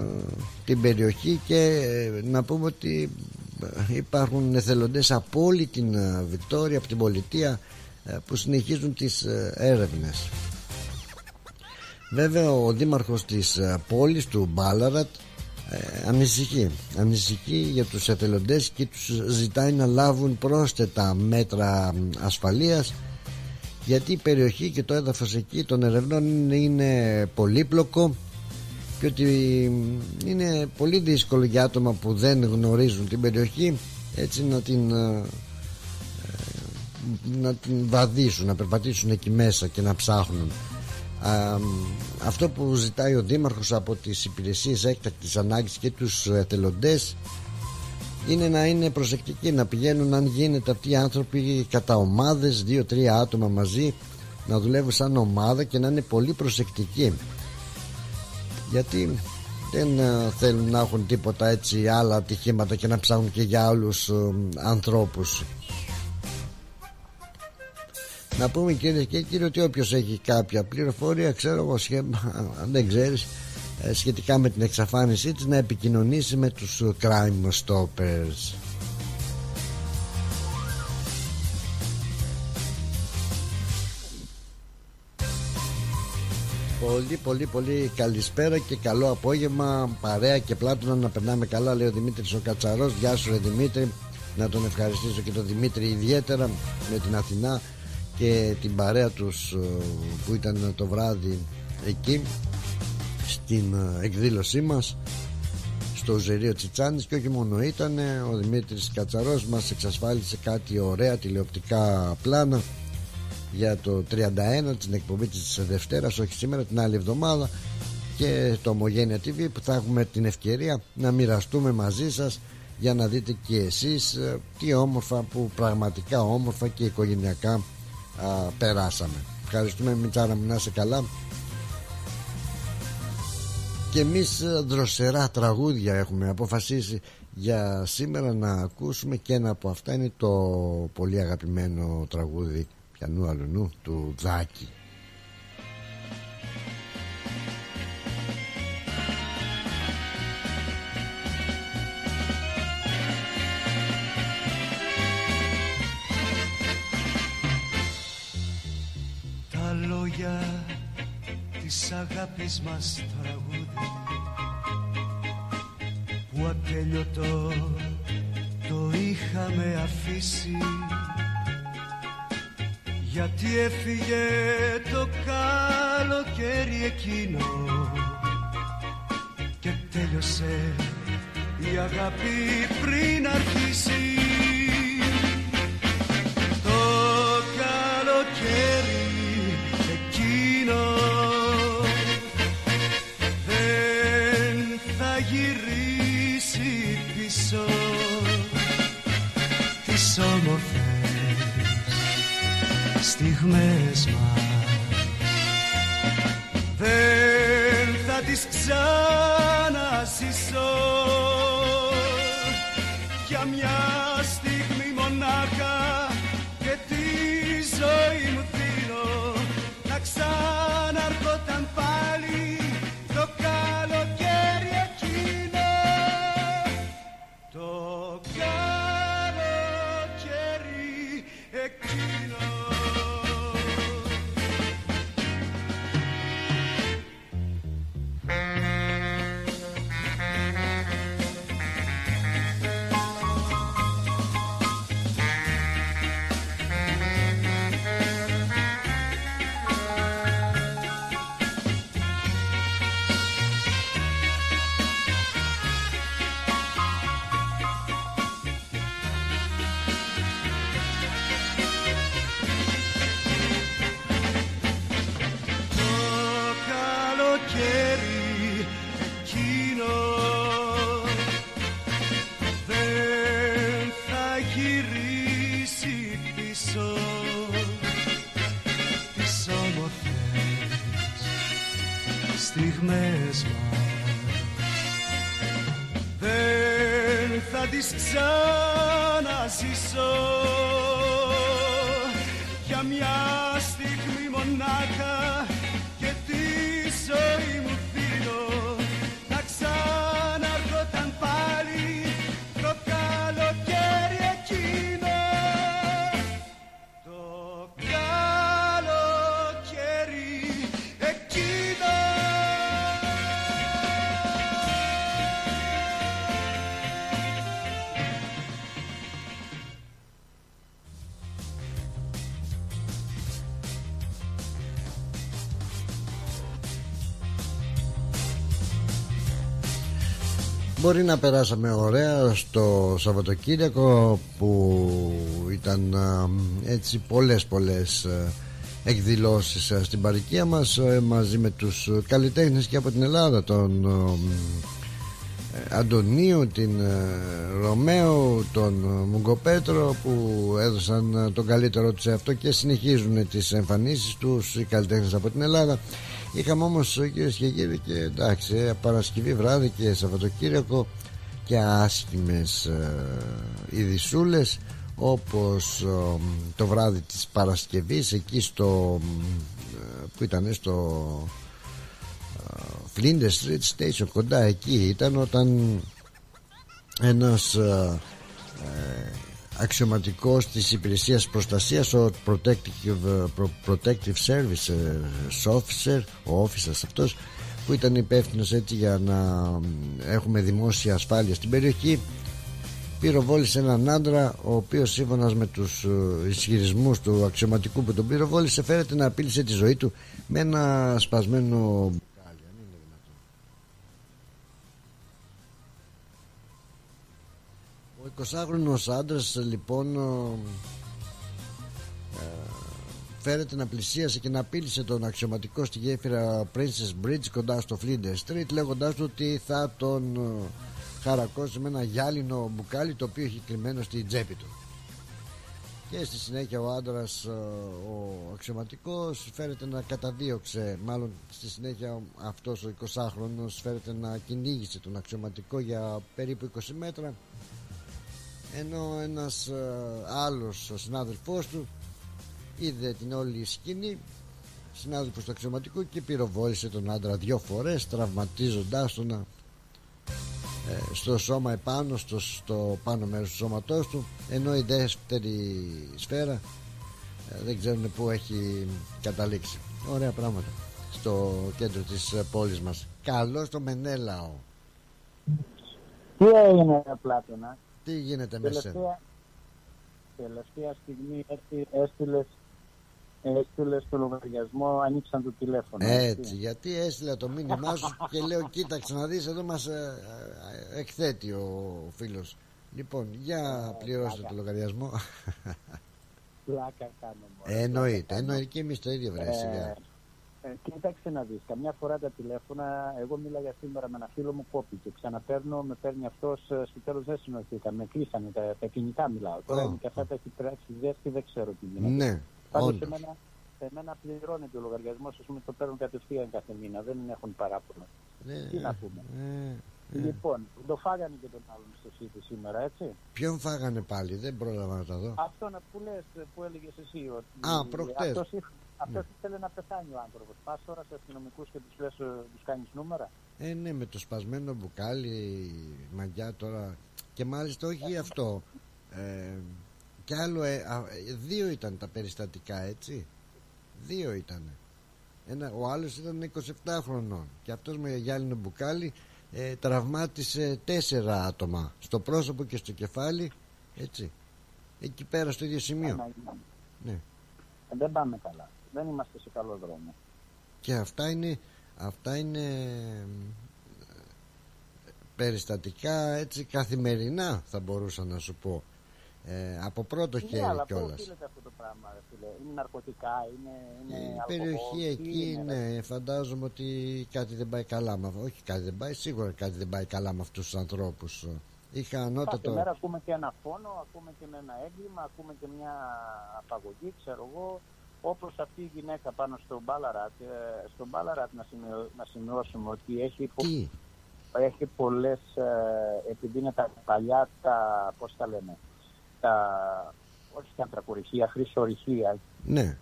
την περιοχή και ε, να πούμε ότι υπάρχουν εθελοντές από όλη την Βικτόρια, από την πολιτεία που συνεχίζουν τις έρευνες. Βέβαια ο δήμαρχος της πόλης του Μπάλαρατ ε, ανησυχεί ανησυχεί για τους εθελοντές και τους ζητάει να λάβουν πρόσθετα μέτρα ασφαλείας γιατί η περιοχή και το έδαφος εκεί των ερευνών είναι πολύπλοκο και ότι είναι πολύ δύσκολο για άτομα που δεν γνωρίζουν την περιοχή έτσι να την ε, να την βαδίσουν, να περπατήσουν εκεί μέσα και να ψάχνουν αυτό που ζητάει ο Δήμαρχος από τις υπηρεσίες έκτακτης ανάγκης και τους εθελοντές είναι να είναι προσεκτικοί να πηγαίνουν αν γίνεται αυτοί οι άνθρωποι κατά ομάδες δύο-τρία άτομα μαζί να δουλεύουν σαν ομάδα και να είναι πολύ προσεκτικοί. Γιατί δεν ε, θέλουν να έχουν τίποτα έτσι άλλα ατυχήματα και να ψάχνουν και για άλλους ε, ανθρώπους να πούμε κύριε και κύριε ότι όποιος έχει κάποια πληροφορία, ξέρω εγώ, αν δεν ξέρεις, ε, σχετικά με την εξαφάνισή της να επικοινωνήσει με τους crime stoppers. Πολύ πολύ πολύ καλησπέρα και καλό απόγευμα παρέα και πλάτωνα να περνάμε καλά λέει ο Δημήτρης ο Κατσαρός. Γεια σου ρε Δημήτρη. Να τον ευχαριστήσω και τον Δημήτρη ιδιαίτερα με την Αθηνά και την παρέα τους ε, που ήταν το βράδυ εκεί στην ε, εκδήλωσή μας στο Ζερίο Τσιτσάνης και όχι μόνο ήταν ο Δημήτρης Κατσαρός μας εξασφάλισε κάτι ωραία τηλεοπτικά πλάνα για το 31 την εκπομπή της Δευτέρας όχι σήμερα την άλλη εβδομάδα και το Ομογένεια TV που θα έχουμε την ευκαιρία να μοιραστούμε μαζί σας για να δείτε και εσείς ε, τι όμορφα που πραγματικά όμορφα και οικογενειακά α, περάσαμε. Ευχαριστούμε Μητσάρα μου να είσαι καλά. Και εμείς ε, δροσερά τραγούδια έχουμε αποφασίσει για σήμερα να ακούσουμε και ένα από αυτά είναι το πολύ αγαπημένο τραγούδι πιανού αλουνού του Δάκη αγάπης μας τραγούδι. Που ατέλειωτο το είχαμε αφήσει. Γιατί έφυγε το καλοκαίρι εκείνο και τέλειωσε η αγάπη πριν αρχίσει. Το καλοκαίρι τις όμορφες στιγμές μας. Δεν θα τις ξαναζήσω Για μια στιγμή μονάχα Και τη ζωή μου δίνω. Να ξαναρχόταν πάλι Μπορεί να περάσαμε ωραία στο Σαββατοκύριακο που ήταν α, έτσι πολλές πολλές α, εκδηλώσεις α, στην παροικία μας α, μαζί με τους καλλιτέχνες και από την Ελλάδα τον α, ε, Αντωνίου, την ε, Ρωμαίο, τον ε, Μουγκοπέτρο που έδωσαν ε, τον καλύτερο τους σε αυτό και συνεχίζουν τις εμφανίσεις τους οι καλλιτέχνες από την Ελλάδα είχαμε όμως κυρίες και κύριοι και εντάξει ε, Παρασκευή βράδυ και Σαββατοκύριακο και άσχημες ε, ειδισούλες όπως ε, το βράδυ της Παρασκευής εκεί στο ε, που ήταν στο Flinders Street Station κοντά εκεί ήταν όταν ένας ε, ε, αξιωματικός της υπηρεσίας προστασίας ο Protective, Pro- Protective Service ε, Officer ο officer αυτός που ήταν υπεύθυνος έτσι για να έχουμε δημόσια ασφάλεια στην περιοχή πυροβόλησε έναν άντρα ο οποίος σύμφωνας με τους ε, ισχυρισμούς του αξιωματικού που τον πυροβόλησε φέρεται να απείλησε τη ζωή του με ένα σπασμένο 20χρονος άντρας λοιπόν ο, ε, φέρεται να πλησίασε και να απείλησε τον αξιωματικό στη γέφυρα Princess Bridge κοντά στο Flinders Street λέγοντάς του ότι θα τον ε, χαρακώσει με ένα γυάλινο μπουκάλι το οποίο έχει κρυμμένο στη τσέπη του. Και στη συνέχεια ο άντρας ε, ο αξιωματικός φέρεται να καταδίωξε. Μάλλον στη συνέχεια αυτός ο 20χρονος φέρεται να κυνήγησε τον αξιωματικό για περίπου 20 μέτρα ενώ ένας ε, άλλος ο συνάδελφός του είδε την όλη σκηνή συνάδελφος του αξιωματικού και πυροβόλησε τον άντρα δύο φορές τραυματίζοντάς τον ε, στο σώμα επάνω στο, στο πάνω μέρος του σώματός του ενώ η δεύτερη σφαίρα ε, δεν ξέρουν πού έχει καταλήξει ωραία πράγματα στο κέντρο της ε, πόλης μας καλώς το Μενέλαο Τι έγινε, Πλάτωνα; Τι γίνεται με σένα; Τελευταία, τελευταία στιγμή έτσι έστειλες, έστειλες το λογαριασμό, ανοίξαν το τηλέφωνο. έτσι γιατί έστειλα το μήνυμά σου [laughs] και λέω κοίταξε να δεις εδώ μας ε, ε, εκθέτει ο φίλος λοιπόν για πληρώστε το λογαριασμό Πλάκα κάνω μόνο. Ε, εννοείται εννοείται και εμείς το ίδιο βρε σιγά Ε, κοίταξε να δεις, καμιά φορά τα τηλέφωνα, εγώ μίλαγα σήμερα με ένα φίλο μου κόπηκε, ξαναπαίρνω, με παίρνει αυτός, ε, στο τέλος δεν συνοηθήκαμε, κλείσανε, τα, τα κινητά μιλάω. Τώρα Ω. είναι και αυτά τα έχει πράξει, δεν δεν ξέρω τι γίνεται. ναι Πάντως Όντως. σε μένα, σε μένα πληρώνεται ο λογαριασμός, ας πούμε, το παίρνουν κατευθείαν κάθε μήνα. Δεν έχουν παράπονο. Ναι, Τι να πούμε. ε, ε. Λοιπόν, το φάγανε και τον άλλον στο σπίτι σήμερα, έτσι. Ποιον φάγανε πάλι, δεν πρόλαβα να τα δω. Αυτό να που λες, που έλεγες εσύ ότι. Α, προχτές. Αυτός, ήθ- αυτός Ναι. ήθελε να πεθάνει ο άνθρωπος. Πας τώρα σε αστυνομικούς και τους λες, τους κάνεις νούμερα. Ε, ναι, με το σπασμένο μπουκάλι, μαγιά τώρα. Και μάλιστα όχι αυτό. Ε, κι άλλο, ε, α, ε, δύο ήταν τα περιστατικά, έτσι. Δύο ήταν. Ένα, ο άλλος ήταν 27 χρονών και αυτός με γυάλινο μπουκάλι ε, τραυμάτισε τέσσερα άτομα στο πρόσωπο και στο κεφάλι έτσι εκεί πέρα στο ίδιο σημείο Άμα είναι. ναι. Ε, δεν πάμε καλά. Δεν είμαστε σε καλό δρόμο. και αυτά είναι αυτά είναι ε, περιστατικά έτσι καθημερινά θα μπορούσα να σου πω ε, από πρώτο Ναι, χέρι αλλά πού κιόλας οφείλεται αυτό το πράγμα, ρε φίλε; Είναι ναρκωτικά, είναι. είναι Η αλκοόλ, περιοχή τι εκεί είναι, ρε. ναι, φαντάζομαι ότι κάτι δεν πάει καλά με Όχι κάτι δεν πάει, σίγουρα κάτι δεν πάει καλά με αυτούς τους ανθρώπους Είχα Κάθε ανώτατο μέρα ακούμε και ένα φόνο, ακούμε και με ένα έγκλημα, ακούμε και μια απαγωγή, ξέρω εγώ. Όπως αυτή η γυναίκα πάνω στο Μπάλαρατ. Ε, στο Μπάλαρατ να, σημειώ- να σημειώσουμε ότι έχει, πο- Τι, έχει πολλές, ε, επειδή είναι τα παλιά, τα, πώς τα λένε, τα, όχι τα ανθρακοριχεία, χρυσορυχεία, ναι,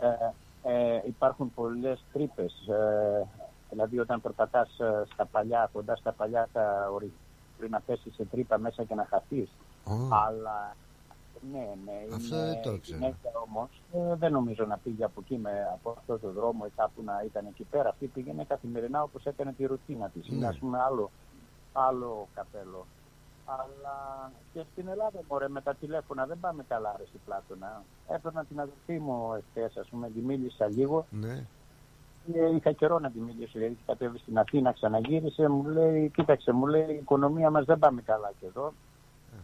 ε, ε, υπάρχουν πολλές τρύπες. Ε, δηλαδή όταν περπατάς ε, στα παλιά, κοντά στα παλιά τα ορυχεία, μπορεί να πέσεις σε τρύπα μέσα και να χαθείς. Ω, Αλλά ναι, ναι. Αυτό είναι δεν το η ξέρω. γυναίκα όμως ε, δεν νομίζω να πήγε από εκεί με, από αυτό το δρόμο ή κάπου να ήταν εκεί πέρα. Αυτή πήγαινε καθημερινά όπως έκανε τη ρουτίνα της. Είναι Ναι. ας πούμε άλλο, άλλο καπέλο. Αλλά και στην Ελλάδα μωρέ, με τα τηλέφωνα δεν πάμε καλά ρε στην Πλάτωνα. Έπαιρνα την αδελφή μου εχθές, ας πούμε, τη μίλησα λίγο ναι, και είχα καιρό να τη μιλήσω, γιατί κατέβη στην Αθήνα, ξαναγύρισε, μου λέει, κοίταξε, μου λέει, η οικονομία μας δεν πάμε καλά και εδώ.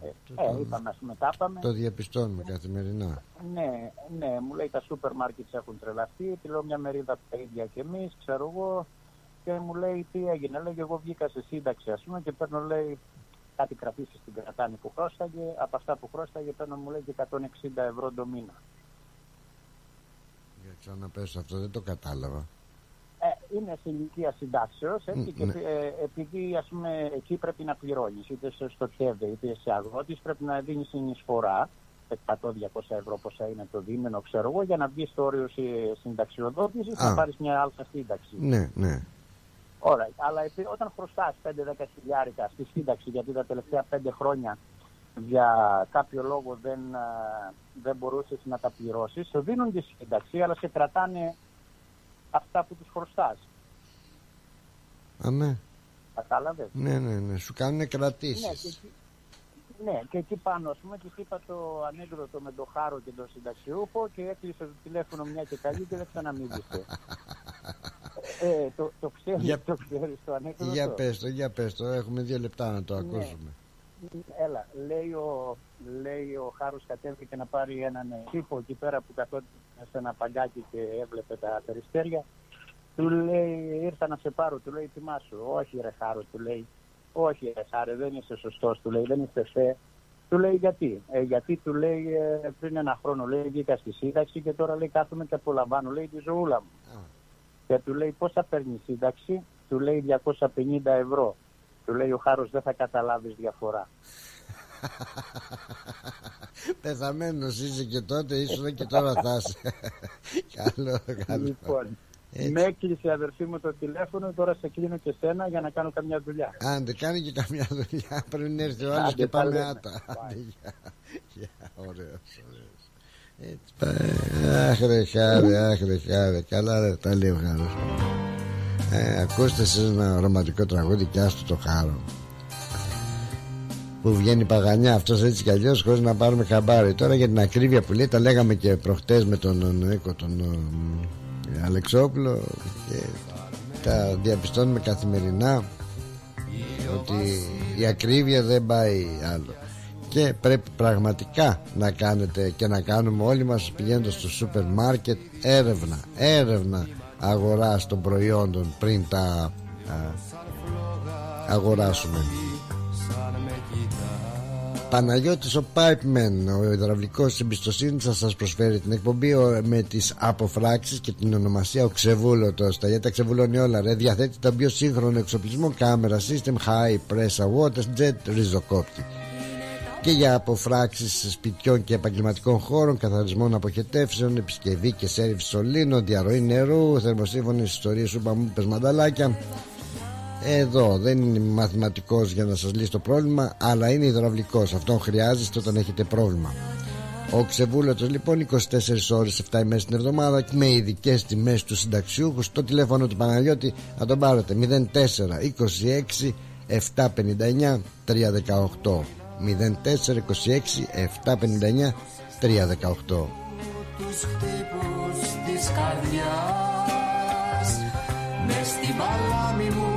Ε, το- ε, το- είπαμε, ας πούμε, τα είπαμε. το διαπιστώνουμε καθημερινά Ναι, ναι, μου λέει τα σούπερ μάρκετς έχουν τρελαθεί, τη λέω μια μερίδα τα ίδια και εμείς, ξέρω εγώ. Και μου λέει τι έγινε, λέει εγώ βγήκα σε σύνταξη ας πούμε και παίρνω λέει κάτι κρατήσεις στην κρατάνη που χρώσταγε, από αυτά που χρώσταγε παίρνω μου λέει και 160 ευρώ το μήνα. Για ξαναπες αυτό δεν το κατάλαβα Ε, είναι σε ηλικία συντάξεως, έτσι, Μ, και ναι. ε, επειδή ας πούμε εκεί πρέπει να πληρώνεις, είτε σε στο ΤΕΒΕ είτε σε αγρότης, πρέπει να δίνεις συνεισφορά, 100-200 ευρώ πόσα είναι το δίμηνο, ξέρω εγώ, για να βγεις στο όριο συ- συνταξιοδότησης, Α. να πάρεις μια άλλη σύνταξη. ναι, ναι Ωραία. Αλλά επί- όταν χρωστάς 5-10 χιλιάρικα στη σύνταξη, γιατί τα τελευταία 5 χρόνια για κάποιο λόγο δεν, α, δεν μπορούσες να τα πληρώσεις, σου δίνουν τη σύνταξη, αλλά σε κρατάνε αυτά που τους χρωστάς. Α, ναι, Κατάλαβες; ναι, ναι, ναι, σου κάνουν Ναι, και κρατήσεις εκεί, ναι, και εκεί πάνω, ας πούμε, της είπα το ανέκδοτο με το χάρο και τον συνταξιούχο και έκλεισε το τηλέφωνο μια και καλή και δεν ξαναμίλησε. ε, το, το ξέρεις, Για- το ξέρεις το ανέκδοτο; Για πες το, για πες το, έχουμε δύο λεπτά να το Ναι. ακούσουμε Έλα, λέει ο, λέει ο Χάρος κατέβηκε να πάρει έναν τύπο εκεί πέρα που καθόταν σε ένα παγκάκι και έβλεπε τα περιστέρια. Του λέει, ήρθα να σε πάρω, του λέει, θυμάσου. Όχι ρε Χάρο, του λέει, όχι ρε Χάρε, δεν είσαι σωστός, του λέει, δεν είσαι φε. Του λέει γιατί; Ε, γιατί του λέει ε, πριν ένα χρόνο λέει βγήκα στη σύνταξη και τώρα λέει κάθομαι και απολαμβάνω λέει τη ζωούλα μου. Α. Και του λέει πόσα παίρνει η σύνταξη, του λέει 250 ευρώ. Του λέει ο Χάρος δεν θα καταλάβεις διαφορά. [laughs] Πεθαμένος είσαι και τότε ήσουν και τώρα θα είσαι [laughs] Καλό, καλό Λοιπόν, Έτσι. με έκλεισε η αδερφή μου το τηλέφωνο, τώρα σε κλείνω και σένα για να κάνω καμιά δουλειά. Άντε κάνει και καμιά δουλειά [laughs] πριν έρθει ο άλλος Άντε, και τα πάμε λέμε. άτα Bye. Άντε, γεια. Γεια, ωραίος, ωραίος. Έτσι πάει. Αχ ρε χάρη, αχ ρε χάρη Καλά ρε, τα λέει ο Χάρος ε, Ακούστε εσείς ένα ρομαντικό τραγούδι και άστο το χάρο που βγαίνει παγανιά αυτός έτσι κι αλλιώς χωρίς να πάρουμε χαμπάρι. Τώρα για την ακρίβεια που λέει τα λέγαμε και προχτές με τον Νίκο τον ε, Αλεξόπουλο και τα διαπιστώνουμε καθημερινά ότι η ακρίβεια δεν πάει άλλο. Και πρέπει πραγματικά να κάνετε και να κάνουμε όλοι μας πηγαίνοντας στο σούπερ μάρκετ έρευνα, έρευνα αγοράς των προϊόντων πριν τα α, αγοράσουμε. σαν με κοιτάς Παναγιώτης ο Pipeman Ο υδραυλικός εμπιστοσύνης θα σας προσφέρει την εκπομπή Με τις αποφράξεις και την ονομασία Ο Ξεβούλωτος. Τα τα ξεβουλώνει όλα ρε. Διαθέτει τον πιο σύγχρονο εξοπλισμό Κάμερα, system, high pressure, water, jet, ριζοκόπτη. Και για αποφράξεις σπιτιών και επαγγελματικών χώρων, καθαρισμών αποχετεύσεων, επισκευή και σέρβις σωλήνων, διαρροή νερού, θερμοσύμφωνες ιστορίες σου μου μανταλάκια. Εδώ δεν είναι μαθηματικός για να σας λύσει το πρόβλημα, αλλά είναι υδραυλικός. Αυτόν χρειάζεστε όταν έχετε πρόβλημα. Ο Ξεβούλατος λοιπόν 24 ώρες 7 ημέρες την εβδομάδα με ειδικές τιμές του συνταξιούχους στο τηλέφωνο του Παναγιώτη να τον πάρετε 04 26 759 318 0426 759 318 τους χτύπους της καρδιάς μες στην παλάμη μου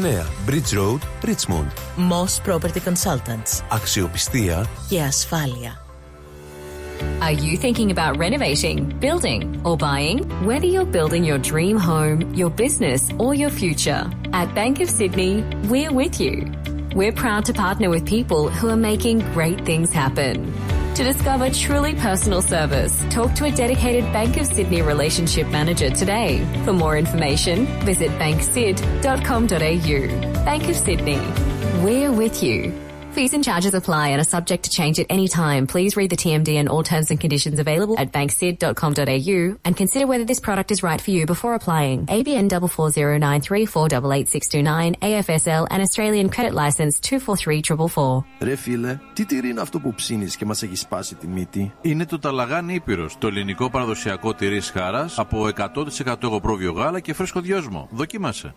Bridge Road, Richmond. Moss Property Consultants. Αξιοπιστία και ασφάλεια. Are you thinking about renovating, building, or buying? Whether you're building your dream home, your business, or your future, at Bank of Sydney, we're with you. We're proud to partner with people who are making great things happen. To discover truly personal service, talk to a dedicated Bank of Sydney relationship manager today. For more information, visit banksid.com.au. Bank of Sydney. We're with you. Fees and charges apply and are subject to change at any time. Please read the TMD and all terms and conditions available at banksid.com.au and consider whether this product is right for you before applying. ABN 44093488629 AFSL and Australian Credit License 243444. Ρε φίλε, τι τυρί είναι αυτό που ψήνεις και μας έχει σπάσει τη μύτη. Είναι το Ταλαγάν Ήπειρος, το ελληνικό παραδοσιακό τυρί σχάρας από 100% εγωπρόβιο γάλα και φρέσκο δυόσμο. Δοκίμασε.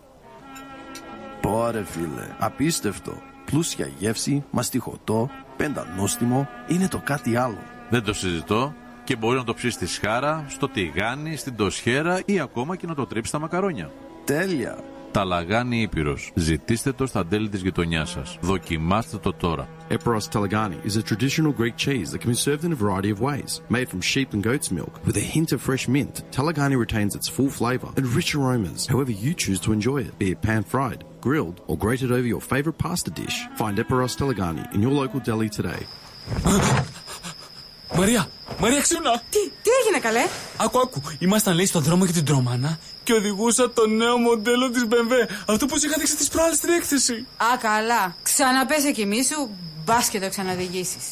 Πόρε φίλε, απίστευτο Πλούσια γεύση, μαστιχωτό, πεντανόστιμο, είναι το κάτι άλλο. Δεν το συζητώ και μπορεί να το ψήσει στη σχάρα, στο τηγάνι, στην τοσχέρα ή ακόμα και να το τρίψεις στα μακαρόνια. Τέλεια! Ταλαγάνι Ήπειρος. Ζητήστε το στα τέλη της γειτονιάς σας. Δοκιμάστε το τώρα. Eperos Talagani is a traditional Greek cheese that can be served in a variety of ways. Made from sheep and goat's milk, with a hint of fresh mint, Talagani retains its full flavour and rich aromas, however you choose to enjoy it, be it pan-fried, grilled, or grated over your favourite pasta dish. Find Eperos Talagani in your local deli today. [gasps] Μαρία, Μαρία ξύπνα! Τι, τι έγινε καλέ? Άκου, άκου, ήμασταν λέει στον δρόμο για την Τρομάνα και οδηγούσα το νέο μοντέλο της BMW, αυτό που σου είχα δείξει τις προάλλες στην έκθεση. Α, καλά. Ξαναπέσε κι εμείς σου, Μπας και το ξαναδηγήσεις.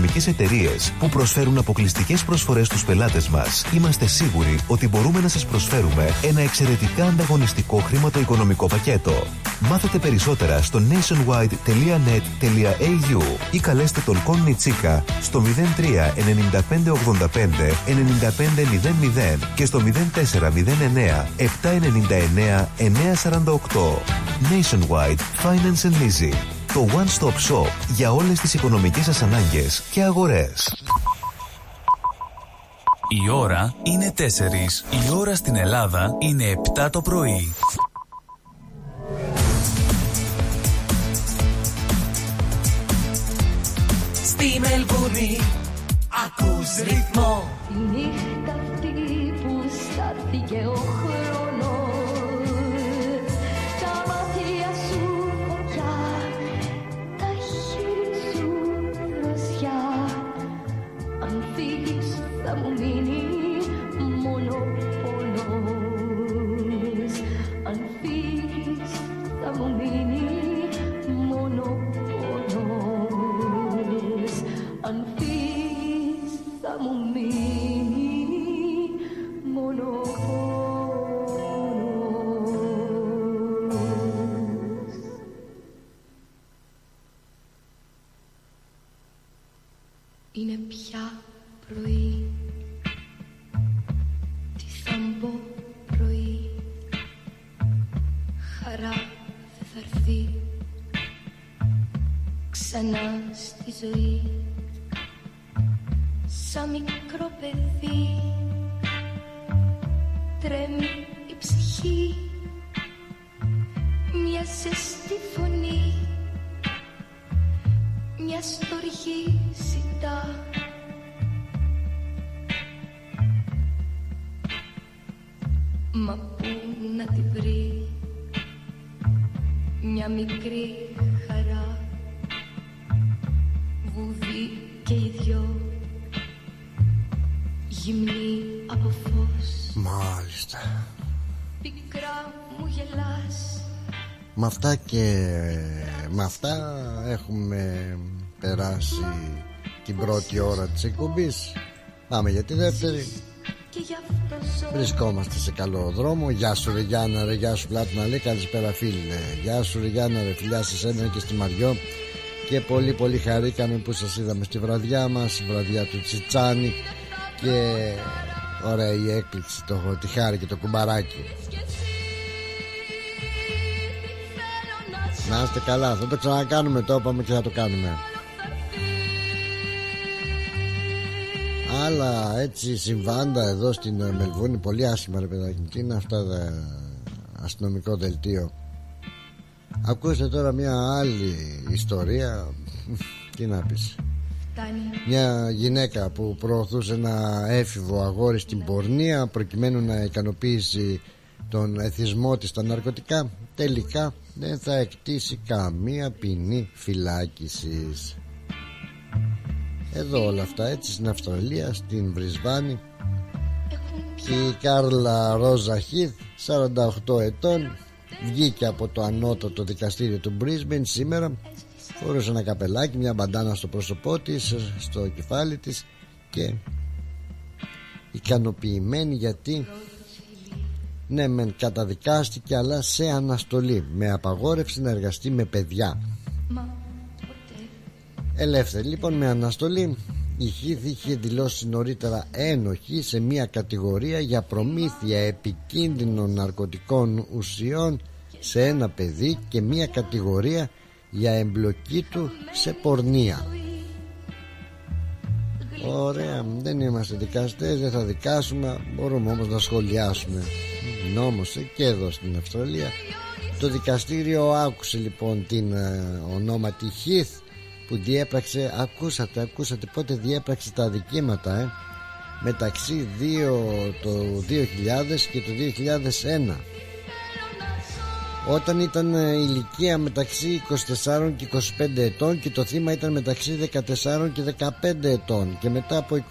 οικονομικές εταιρείες που προσφέρουν αποκλειστικές προσφορές στους πελάτες μας, είμαστε σίγουροι ότι μπορούμε να σας προσφέρουμε ένα εξαιρετικά ανταγωνιστικό χρηματοοικονομικό πακέτο. Μάθετε περισσότερα στο nationwide.net.au ή καλέστε τον Κον Τσίκα στο 03 95 85 95 και στο 0409 799 948. Nationwide Finance and Leasing το One Stop Shop για όλες τις οικονομικές σας ανάγκες και αγορές. Η ώρα είναι 4. Η ώρα στην Ελλάδα είναι 7 το πρωί. Στη Μελβούνι ακούς ρυθμό Τη νύχτα αυτή που στάθηκε ο Με αυτά και με αυτά έχουμε περάσει την πρώτη ώρα της εκπομπής. Πάμε για τη δεύτερη. Και γι' αυτό ζω. Βρισκόμαστε σε καλό δρόμο. Γεια σου ρε Γιάννα ρε Γεια σου Πλάτωνα λέει Καλησπέρα φίλε. Γεια σου ρε Γιάννα ρε Φιλιά σε σένα και στη Μαριό. Και πολύ πολύ χαρήκαμε που σας είδαμε στη βραδιά μας Η βραδιά του Τσιτσάνι Και ωραία η έκπληξη το, Τη χάρη και το κουμπαράκι Να είστε καλά. Θα το ξανακάνουμε. Το είπαμε και θα το κάνουμε. Άλλα έτσι συμβάντα εδώ στην ε, Μελβούνη. Πολύ άσχημα ρε παιδάκι Τι είναι αυτά τα αστυνομικό δελτίο. Ακούστε τώρα μια άλλη ιστορία. Τι να πεις. Μια γυναίκα που προωθούσε ένα έφηβο αγόρι στην πορνεία προκειμένου να ικανοποιήσει τον εθισμό της στα ναρκωτικά τελικά δεν θα εκτίσει καμία ποινή φυλάκισης. Εδώ όλα αυτά έτσι στην Αυστραλία στην Βρισβάνη. Η Κάρλα Ρόζα Χιθ 48 ετών βγήκε από το ανώτατο δικαστήριο του Brisbane σήμερα. Φορούσε ένα καπελάκι μια μπαντάνα στο πρόσωπό της στο κεφάλι της και ικανοποιημένη γιατί ναι μεν καταδικάστηκε αλλά σε αναστολή με απαγόρευση να εργαστεί με παιδιά. Ελεύθερη λοιπόν με αναστολή. Η Χίθ είχε δηλώσει νωρίτερα ένοχη σε μια κατηγορία για προμήθεια επικίνδυνων ναρκωτικών ουσιών σε ένα παιδί και μια κατηγορία για εμπλοκή του σε πορνεία Ωραία, δεν είμαστε δικαστές, δεν θα δικάσουμε Μπορούμε όμως να σχολιάσουμε. Νόμος και εδώ στην Αυστραλία. Το δικαστήριο άκουσε λοιπόν την ε, ονόματι Χίθ που διέπραξε ακούσατε ακούσατε πότε διέπραξε τα δικήματα ε, μεταξύ 2, το 2000 και το 2001 όταν ήταν ε, ηλικία μεταξύ 24 και 25 ετών και το θύμα ήταν μεταξύ 14 και 15 ετών. Και μετά από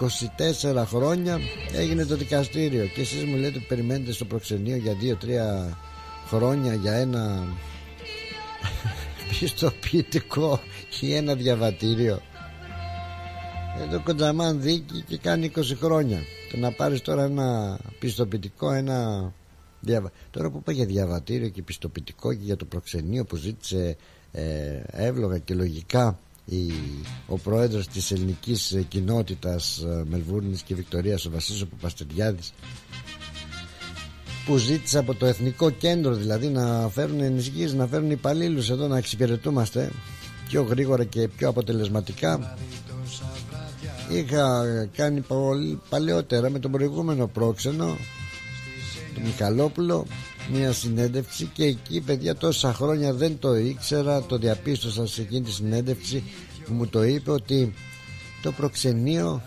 24 χρόνια έγινε το δικαστήριο. Και εσείς μου λέτε περιμένετε στο προξενείο για 2-3 χρόνια για ένα [laughs] πιστοποιητικό ή ένα διαβατήριο. Εδώ κοντζαμάν δίκη και κάνει 20 χρόνια. Το να πάρεις τώρα ένα πιστοποιητικό ένα διαβα... τώρα που πάει για διαβατήριο και πιστοποιητικό και για το προξενείο που ζήτησε ε, εύλογα και λογικά η, ο πρόεδρος της ελληνικής κοινότητας ε, Μελβούρνης και Βικτορίας ο Βασίλης Παπαστεριάδης που ζήτησε από το Εθνικό Κέντρο δηλαδή να φέρουν ενισχύσεις, να φέρουν υπαλλήλους εδώ να εξυπηρετούμαστε πιο γρήγορα και πιο αποτελεσματικά. Είχα κάνει πολύ παλαιότερα με τον προηγούμενο πρόξενο τον Μιχαλόπουλο μια συνέντευξη και εκεί παιδιά τόσα χρόνια δεν το ήξερα το διαπίστωσα σε εκείνη τη συνέντευξη που μου το είπε ότι το προξενείο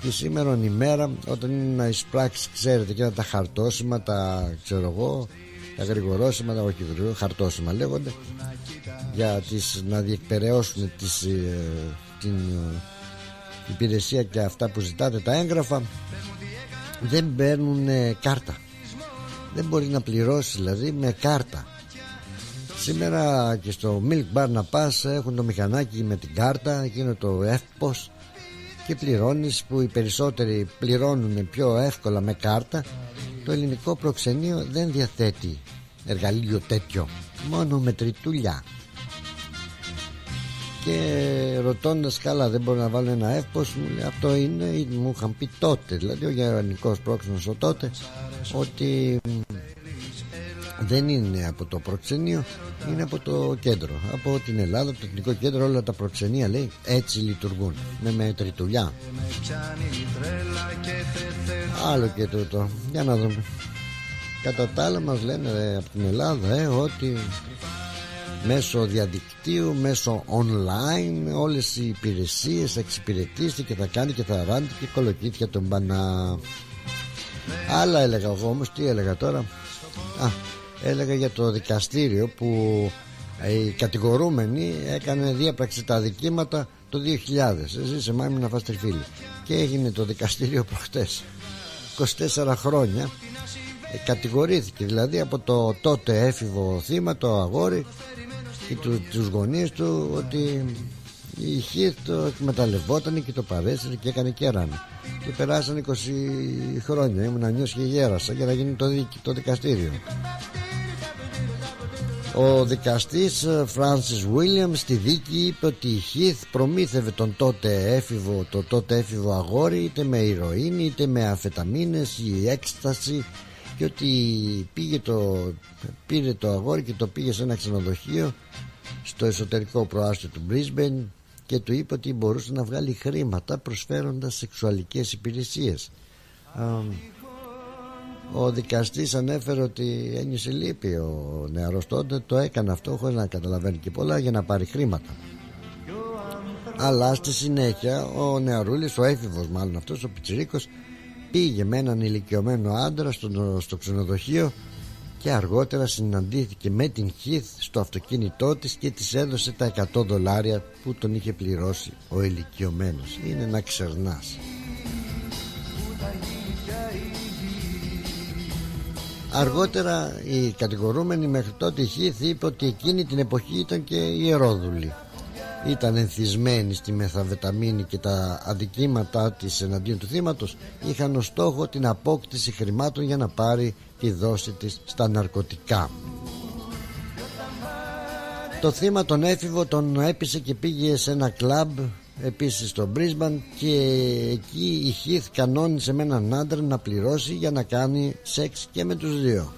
τη σήμερα ημέρα όταν είναι να εισπράξει ξέρετε και τα χαρτόσημα τα ξέρω εγώ τα γρηγορόσημα τα όχι γρηγορό, χαρτόσημα λέγονται για τις, να διεκπαιρεώσουν τις, ε, την ε, υπηρεσία και αυτά που ζητάτε τα έγγραφα δεν παίρνουν ε, κάρτα. Δεν μπορεί να πληρώσεις δηλαδή με κάρτα. Σήμερα και στο Milk Bar να πας έχουν το μηχανάκι με την κάρτα εκείνο το εύπος και πληρώνεις που οι περισσότεροι πληρώνουν πιο εύκολα με κάρτα. Το ελληνικό προξενείο δεν διαθέτει εργαλείο τέτοιο μόνο με τριτούλια και ρωτώντας καλά δεν μπορεί να βάλω ένα εύπος μου λέει αυτό είναι μου είχαν πει τότε δηλαδή ο γερμανικός πρόξενος ο τότε ότι δεν είναι από το προξενείο είναι από το κέντρο από την Ελλάδα, το εθνικό κέντρο όλα τα προξενία λέει έτσι λειτουργούν με μετρητουλιά άλλο και τούτο για να δούμε. Κατά τα άλλα μας λένε από την Ελλάδα ε, ότι μέσω διαδικτύου, μέσω online όλες οι υπηρεσίες θα εξυπηρετήσει και θα κάνει και θα ράνει και κολοκύθια τον μπανά άλλα έλεγα εγώ όμως τι έλεγα τώρα; Α, έλεγα για το δικαστήριο που οι κατηγορούμενοι έκανε διέπραξη τα δικήματα το 2000 εσύ σε μάμη να φας τριφύλι. Και έγινε το δικαστήριο προχτές. 24 χρόνια ε, κατηγορήθηκε. Δηλαδή από το τότε έφηβο θύμα το αγόρι και του, τους γονείς του ότι η Χίθ το εκμεταλλευόταν και το παρέσυρε και έκανε κέραν και περάσαν 20 χρόνια. Ήμουν νιώσει και γέρασα για να γίνει το, το δικαστήριο. Ο δικαστής Φράνσις Βίλιαμ στη δίκη είπε ότι η Χίθ προμήθευε τον τότε έφηβο, το τότε έφηβο αγόρι είτε με ηρωίνη είτε με αφεταμίνες ή έκσταση και ότι πήγε το, πήρε το αγόρι και το πήγε σε ένα ξενοδοχείο στο εσωτερικό προάστιο του Brisbane και του είπε ότι μπορούσε να βγάλει χρήματα προσφέροντας σεξουαλικές υπηρεσίες. Ο δικαστής ανέφερε ότι ένιωσε λύπη. Ο νεαρός τότε το έκανε αυτό χωρίς να καταλαβαίνει και πολλά για να πάρει χρήματα. Αλλά στη συνέχεια ο νεαρούλης ο έφηβος μάλλον αυτός ο πιτσιρίκος πήγε με έναν ηλικιωμένο άντρα στο, στο ξενοδοχείο και αργότερα συναντήθηκε με την Χιθ στο αυτοκίνητό της και της έδωσε τα 100 δολάρια που τον είχε πληρώσει ο ηλικιωμένος είναι να ξερνάς Αργότερα η κατηγορούμενη μέχρι τότε η Χίθ είπε ότι εκείνη την εποχή ήταν και ιερόδουλη. Ήταν ενθισμένη στη μεθαβεταμίνη και τα αδικήματά της εναντίον του θύματος είχαν ως στόχο την απόκτηση χρημάτων για να πάρει τη δόση της στα ναρκωτικά. Το θύμα τον έφηβο τον έπεισε και πήγε σε ένα κλαμπ επίσης στο Brisbane και εκεί η Χίθ κανόνισε με έναν άντρα να πληρώσει για να κάνει σεξ και με τους δύο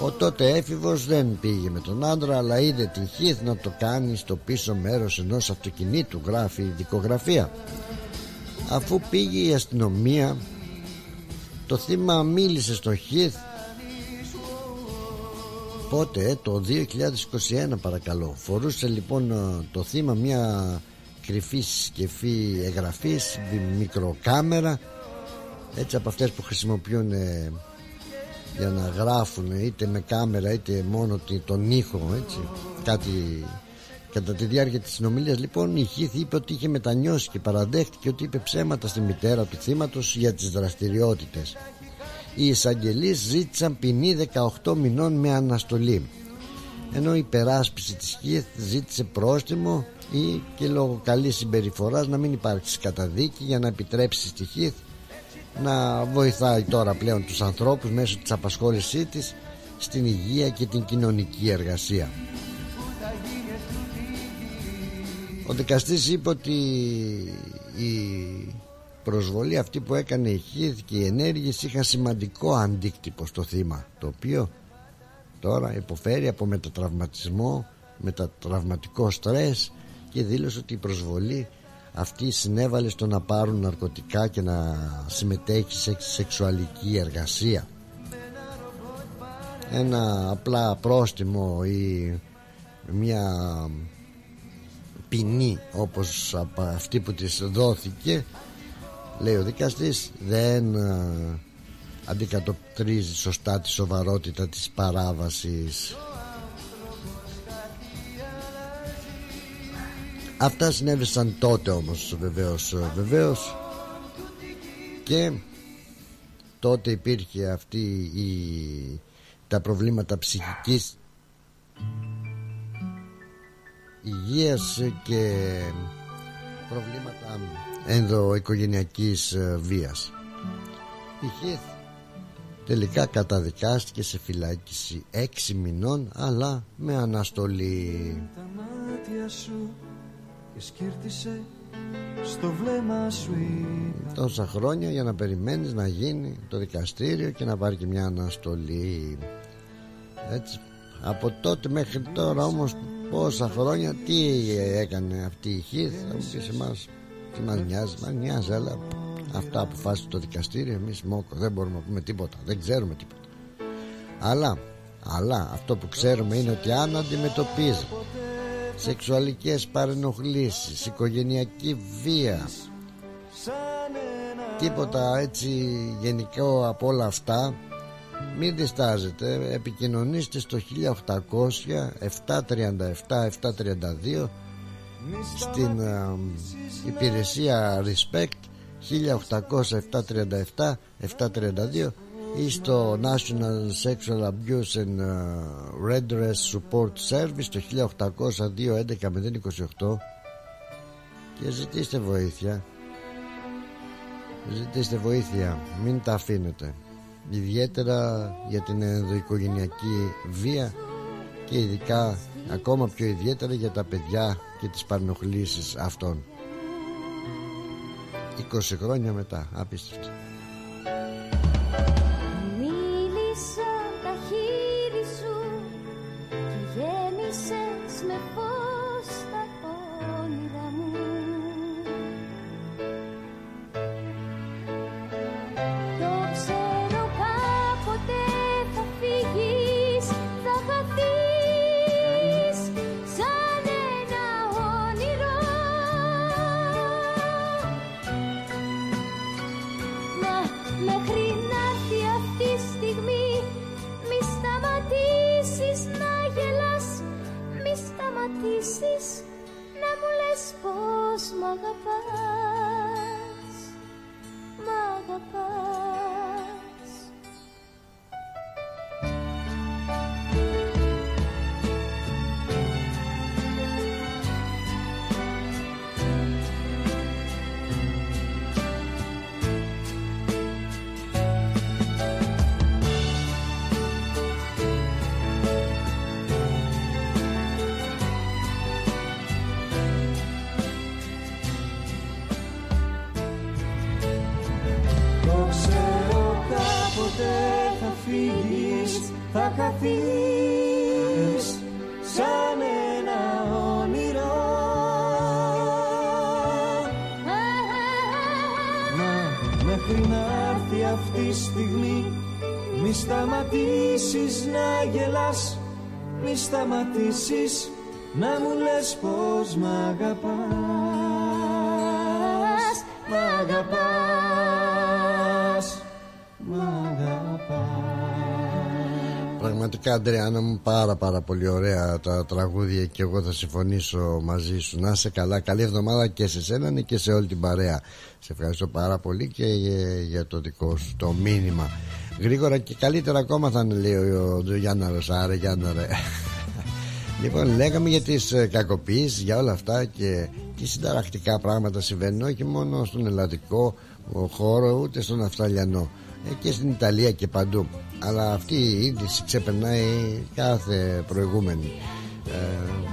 ο τότε έφηβος δεν πήγε με τον άντρα αλλά είδε την Χίθ να το κάνει στο πίσω μέρος ενός αυτοκινήτου γράφει η δικογραφία. Αφού πήγε η αστυνομία το θύμα μίλησε στον Χίθ πότε το 2021 παρακαλώ. Φορούσε λοιπόν το θύμα μια κρυφή συσκευή εγγραφής μικροκάμερα έτσι από αυτές που χρησιμοποιούν ε, για να γράφουν είτε με κάμερα είτε μόνο τον ήχο έτσι. Κάτι κατά τη διάρκεια της συνομιλίας λοιπόν η Χίθ είπε ότι είχε μετανιώσει και παραδέχτηκε ότι είπε ψέματα στη μητέρα του θύματος για τις δραστηριότητες. Οι εισαγγελείς ζήτησαν ποινή 18 μηνών με αναστολή. Ενώ η υπεράσπιση της Χίθ ζήτησε πρόστιμο ή και λόγω καλής συμπεριφοράς να μην υπάρξει καταδίκη για να επιτρέψει στη Χίθ να βοηθάει τώρα πλέον τους ανθρώπους μέσω της απασχόλησής της στην υγεία και την κοινωνική εργασία. Ο δικαστής είπε ότι η προσβολή αυτή που έκανε η Χίθ και οι ενέργειες είχαν σημαντικό αντίκτυπο στο θύμα το οποίο τώρα υποφέρει από μετατραυματισμό μετατραυματικό στρες και δήλωσε ότι η προσβολή αυτή συνέβαλε στο να πάρουν ναρκωτικά και να συμμετέχει σε σεξουαλική εργασία. Ένα απλά πρόστιμο ή μια ποινή όπως αυτή που της δόθηκε λέει ο δικαστής δεν α, αντικατοπτρίζει σωστά τη σοβαρότητα της παράβασης Αυτά συνέβησαν τότε όμως βεβαίως, βεβαίως. Και τότε υπήρχε αυτή η, τα προβλήματα ψυχικής υγείας και προβλήματα ενδοοικογενειακής βίας. Η Χίθ τελικά καταδικάστηκε σε φυλάκιση έξι μηνών αλλά με αναστολή. Τα μάτια σου και σκύρτησε στο βλέμμα σου τόσα χρόνια για να περιμένεις να γίνει το δικαστήριο και να πάρει και μια αναστολή. Έτσι από τότε μέχρι τώρα όμως πόσα χρόνια τι έκανε αυτή η Χίθ θα μου πεις εμάς τι μας νοιάζει μας νοιάζει αλλά αυτά αποφάσισε το δικαστήριο εμείς μόκο δεν μπορούμε να πούμε τίποτα δεν ξέρουμε τίποτα. Αλλά αλλά αυτό που ξέρουμε είναι ότι αν αντιμετωπίζει σεξουαλικές παρενοχλήσεις οικογενειακή βία. Τίποτα έτσι γενικό από όλα αυτά. Μην διστάζετε. Επικοινωνήστε στο 1800 737 732 στην uh, υπηρεσία Respect 1800 737 732 ή στο National Sexual Abuse and uh, Redress Support Service το 1800 211 028 και ζητήστε βοήθεια. Ζητήστε βοήθεια. Μην τα αφήνετε. Ιδιαίτερα για την ενδοοικογενειακή βία και ειδικά ακόμα πιο ιδιαίτερα για τα παιδιά και τις παρνοχλήσεις αυτών. 20 χρόνια μετά. Απίστευτο γέμισες με σταματήσεις να μου λες πως μ' αγαπάς. Μ' αγαπάς. Μ' αγαπάς. Πραγματικά Αντρέανα μου πάρα πάρα πολύ ωραία τα τραγούδια και εγώ θα συμφωνήσω μαζί σου. Να είσαι καλά, καλή εβδομάδα και σε σένα και σε όλη την παρέα. Σε ευχαριστώ πάρα πολύ και για, για το δικό σου το μήνυμα. Γρήγορα και καλύτερα ακόμα θα είναι λέει ο, ο Γιάνναρος. Άρε Γιάννα ρε Λοιπόν λέγαμε για τις ε, κακοποιήσεις για όλα αυτά και τι συνταρακτικά πράγματα συμβαίνουν όχι μόνο στον ελλαδικό χώρο ούτε στον αυστραλιανό. Ε, και στην Ιταλία και παντού. Αλλά αυτή η είδηση ξεπερνάει κάθε προηγούμενη. Ε,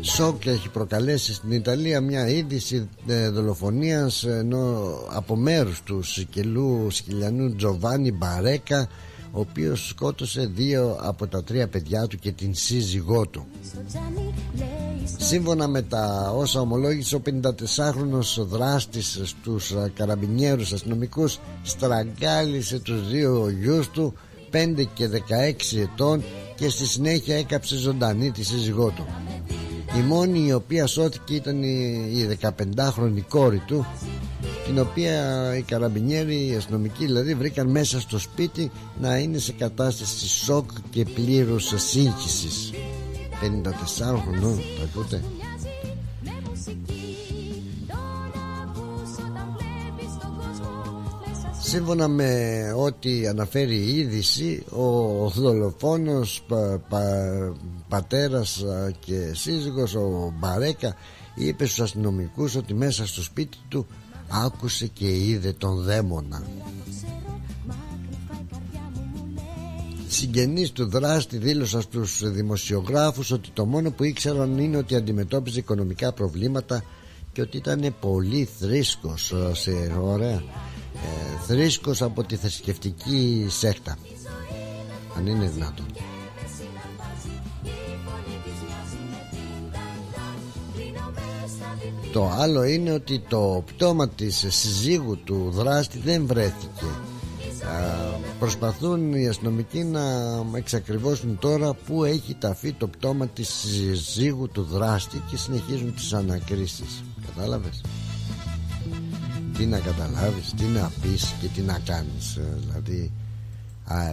σοκ έχει προκαλέσει στην Ιταλία μια είδηση ε, δολοφονίας ενώ από μέρους του Σικελού Σικελιανού Τζοβάνι Μπαρέκα ο οποίος σκότωσε δύο από τα τρία παιδιά του και την σύζυγό του Σύμφωνα με τα όσα ομολόγησε ο 54χρονος δράστης στους καραμπινιέρους αστυνομικούς στραγγάλισε τους δύο γιους του 5 και 16 ετών και στη συνέχεια έκαψε ζωντανή τη σύζυγό του. η μόνη η οποία σώθηκε ήταν η 15χρονη κόρη του την οποία οι καραμπινιέροι, οι αστυνομικοί δηλαδή βρήκαν μέσα στο σπίτι να είναι σε κατάσταση σοκ και πλήρους σύγχυσης 54 χρονών το ακούτε. Σύμφωνα με ό,τι αναφέρει η είδηση ο δολοφόνος πα, πα, πατέρας και σύζυγος ο Μπαρέκα είπε στους αστυνομικούς ότι μέσα στο σπίτι του άκουσε και είδε τον δαίμονα. Συγγενείς του δράστη δήλωσαν στους δημοσιογράφους ότι το μόνο που ήξεραν είναι ότι αντιμετώπιζε οικονομικά προβλήματα και ότι ήταν πολύ θρήσκος σε ωραία ε, θρήσκος από τη θρησκευτική σέκτα αν είναι δυνατόν Το άλλο είναι ότι το πτώμα της συζύγου του δράστη δεν βρέθηκε. Προσπαθούν οι αστυνομικοί να εξακριβώσουν τώρα που έχει ταφεί το πτώμα της συζύγου του δράστη και συνεχίζουν τις ανακρίσεις. Κατάλαβες; Τι να καταλάβεις, τι να πεις και τι να κάνεις ε, Δηλαδή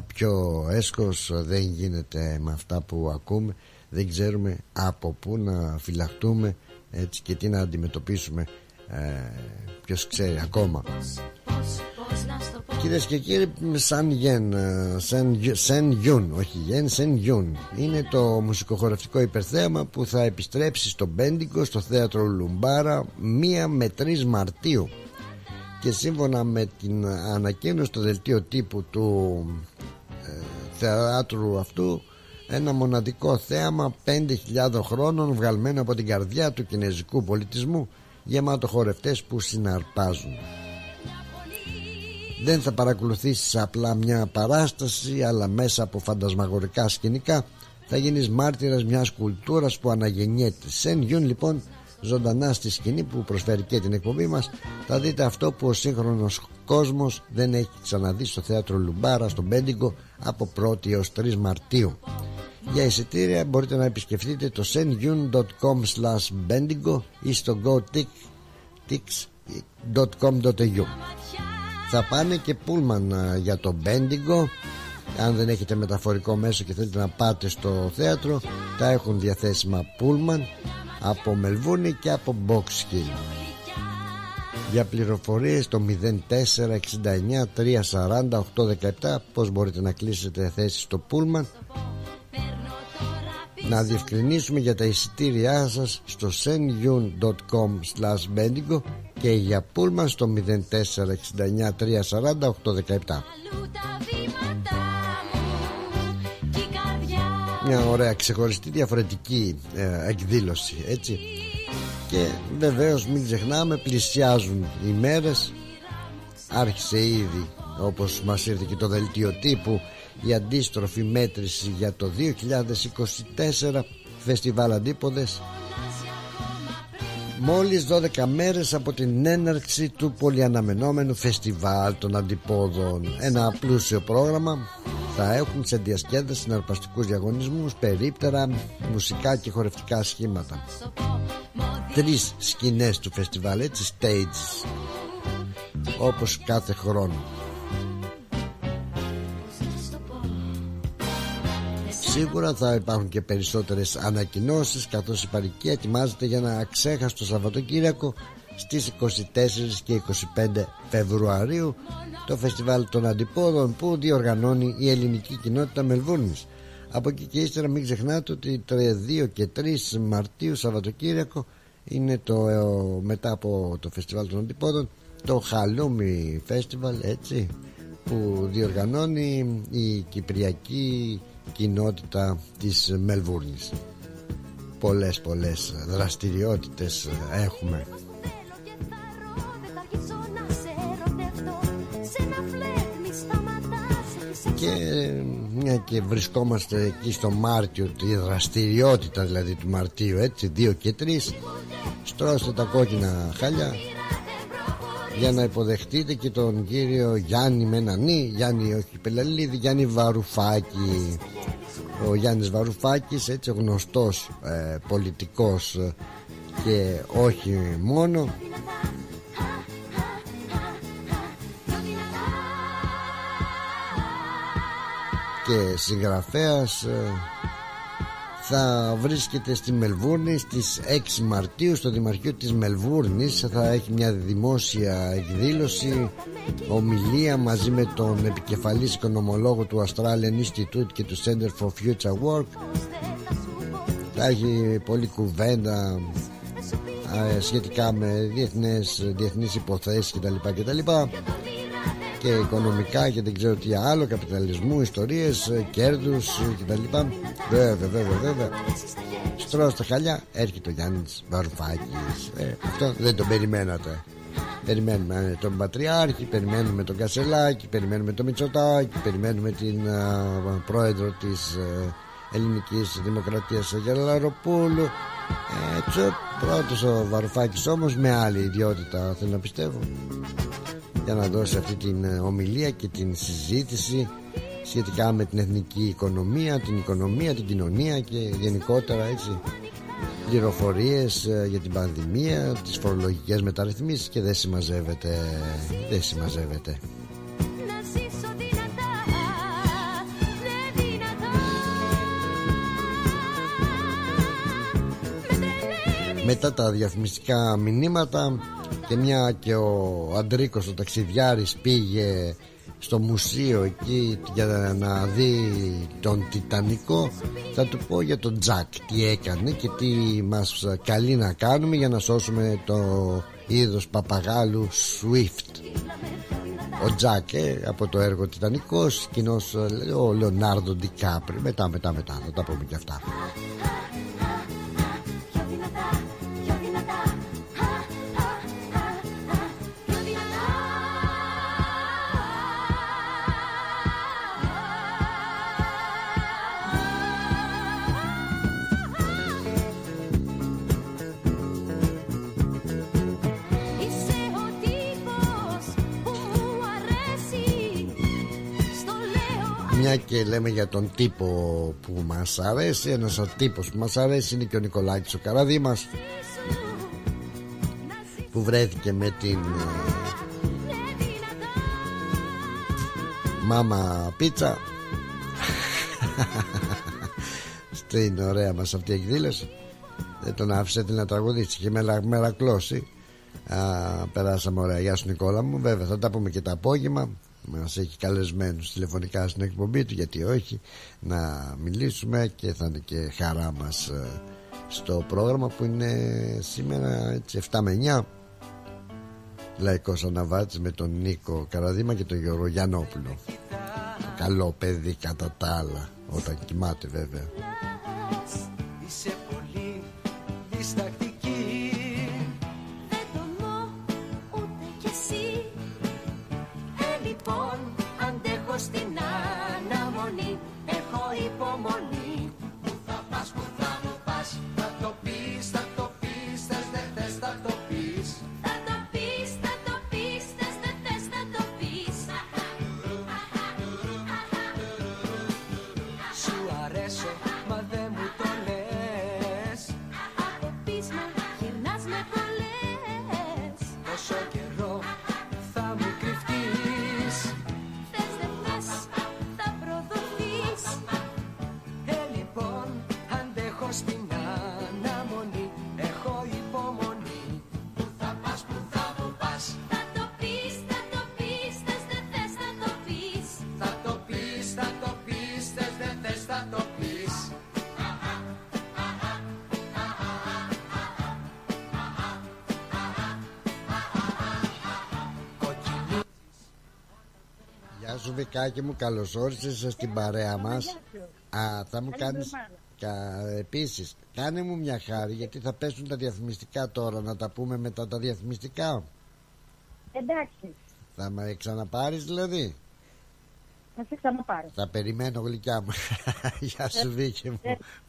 πιο έσχος δεν γίνεται με αυτά που ακούμε. Δεν ξέρουμε από πού να φυλαχτούμε έτσι και τι να αντιμετωπίσουμε ε, ποιος ξέρει ακόμα Κυρίες και κύριοι, Σαν Γεν, Σεν Γιούν, όχι Γεν, Σεν Γιούν. Είναι το μουσικοχορευτικό υπερθέαμα που θα επιστρέψει στο Μπέντικο, στο θέατρο Λουμπάρα, 1 με 3 Μαρτίου. Και σύμφωνα με την ανακοίνωση στο δελτίο τύπου του ε, θεάτρου αυτού, ένα μοναδικό θέαμα 5.000 χρόνων βγαλμένο από την καρδιά του κινέζικου πολιτισμού γεμάτο χορευτές που συναρπάζουν. Δεν θα παρακολουθήσεις απλά μια παράσταση αλλά μέσα από φαντασμαγορικά σκηνικά θα γίνεις μάρτυρας μιας κουλτούρας που αναγεννιέται. Σεν Γιούν λοιπόν ζωντανά στη σκηνή που προσφέρει και την εκπομπή μας. Θα δείτε αυτό που ο σύγχρονος κόσμος δεν έχει ξαναδεί στο θέατρο Λουμπάρα στο Μπέντιγκο από 1η έως 3 Μαρτίου. Για εισιτήρια μπορείτε να επισκεφτείτε το senyun.com slash bendigo ή στο gotix.com.au Θα πάνε και πούλμαν για το Bendigo. Αν δεν έχετε μεταφορικό μέσο και θέλετε να πάτε στο θέατρο τα έχουν διαθέσιμα πούλμαν από Μελβούνι και από Box για πληροφορίες το 0469 340 817 πως μπορείτε να κλείσετε θέση στο Πούλμαν να διευκρινίσουμε για τα εισιτήριά σας στο senyun.com slash και για πούλμαν στο 0469 340 817 μια ωραία ξεχωριστή διαφορετική ε, εκδήλωση έτσι και βεβαίως μην ξεχνάμε πλησιάζουν οι μέρες. Άρχισε ήδη όπως μας ήρθε και το δελτίο τύπου η αντίστροφη μέτρηση για το 2024 Φεστιβάλ Αντίποδες. Μόλις 12 μέρες από την έναρξη του πολυαναμενόμενου φεστιβάλ των αντιπόδων. Ένα πλούσιο πρόγραμμα. Θα έχουν σε διασκέδαση συναρπαστικούς διαγωνισμούς Περίπτερα, μουσικά και χορευτικά σχήματα Τρεις σκηνές του φεστιβάλ έτσι stages Όπως κάθε χρόνο Σίγουρα θα υπάρχουν και περισσότερες ανακοινώσεις καθώς η παροικία ετοιμάζεται για ένα αξέχαστο Σαββατοκύριακο στις 24 και 25 Φεβρουαρίου το φεστιβάλ των αντιπόδων που διοργανώνει η ελληνική κοινότητα Μελβούρνης. Από εκεί και ύστερα μην ξεχνάτε ότι 2 και 3 Μαρτίου Σαββατοκύριακο είναι το, ε, μετά από το φεστιβάλ των αντιπόδων το Χαλούμι Φεστιβάλ έτσι που διοργανώνει η Κυπριακή κοινότητα της Μελβούρνης. Πολλές πολλές δραστηριότητες έχουμε. Και μια και βρισκόμαστε εκεί στο Μάρτιο τη δραστηριότητα δηλαδή του Μαρτίου έτσι 2 και 3 στρώστε τα κόκκινα χάλια για να υποδεχτείτε και τον κύριο Γιάννη Μενανή Γιάννη όχι Πελαλίδη Γιάννη Βαρουφάκη. Ο Γιάννης Βαρουφάκης έτσι γνωστός ε, πολιτικός ε, και όχι μόνο και συγγραφέας ε, θα βρίσκεται στη Μελβούρνη στις 6 Μαρτίου στο Δημαρχείο της Μελβούρνης θα έχει μια δημόσια εκδήλωση ομιλία μαζί με τον επικεφαλής οικονομολόγο του Australian Institute και του Center for Future Work θα έχει πολλή κουβέντα σχετικά με διεθνές, διεθνείς υποθέσεις κτλ. κτλ και οικονομικά και δεν ξέρω τι άλλο καπιταλισμού, ιστορίες, κέρδους κτλ βέβαια βέβαια βέβαια. Στρώω στα χαλιά έρχεται ο Γιάννης Βαρουφάκης. Ε, αυτό δεν τον περιμένατε. Περιμένουμε τον Πατριάρχη, περιμένουμε τον Κασελάκη, περιμένουμε τον Μητσοτάκη, περιμένουμε την uh, πρόεδρο της uh, Ελληνικής Δημοκρατίας Αγελαροπούλου. Έτσι, ο πρώτος ο Βαρουφάκης όμως με άλλη ιδιότητα θέλω να πιστεύω για να δώσει αυτή την ε, ομιλία και την συζήτηση σχετικά με την εθνική οικονομία, την οικονομία, την κοινωνία και γενικότερα έτσι πληροφορίες ε, για την πανδημία, τις φορολογικές μεταρρυθμίσεις και δεν συμμαζεύεται, δεν συμμαζεύεται. Μετά τα διαφημιστικά μηνύματα και μια και ο Αντρίκος ο ταξιδιάρης πήγε στο μουσείο εκεί για να δει τον Τιτανικό. Θα του πω για τον Τζακ τι έκανε και τι μας καλεί να κάνουμε για να σώσουμε το είδος παπαγάλου Swift. Ο Τζακ ε, από το έργο Τιτανικός κοινός ε, ο Λεωνάρδο Ντικάπρι. Μετά μετά μετά θα τα πούμε και αυτά μια και λέμε για τον τύπο που μας αρέσει. Ένας ο τύπος που μας αρέσει είναι και ο Νικολάκης ο Καραδίμας Που βρέθηκε με την ε, Μάμα Πίτσα. [laughs] Στην ωραία μας αυτή η εκδήλωση. Δεν τον άφησε την να τραγουδήσει Είχε μερακλώσει Περάσαμε ωραία. Γεια σου Νικόλα μου. Βέβαια θα τα πούμε και το απόγευμα μας έχει καλεσμένους τηλεφωνικά στην εκπομπή του γιατί όχι να μιλήσουμε και θα είναι και χαρά μας ε, στο πρόγραμμα που είναι σήμερα έτσι 7 με 9 Λαϊκός Αναβάτης με τον Νίκο Καραδίμα και τον Γιώργο Γιαννόπουλο. Καλό παιδί κατά τα άλλα όταν κοιμάται βέβαια Βικάκι μου καλώς όρισες στην παρέα μας. Α, θα μου κάνεις Κα, Επίσης κάνε μου μια χάρη γιατί θα πέσουν τα διαφημιστικά τώρα να τα πούμε μετά τα διαφημιστικά. Εντάξει. Θα με ξαναπάρεις δηλαδή; Θα σε ξαναπάρω. Θα περιμένω γλυκιά μου. [laughs] Γεια σου Βίκη μου.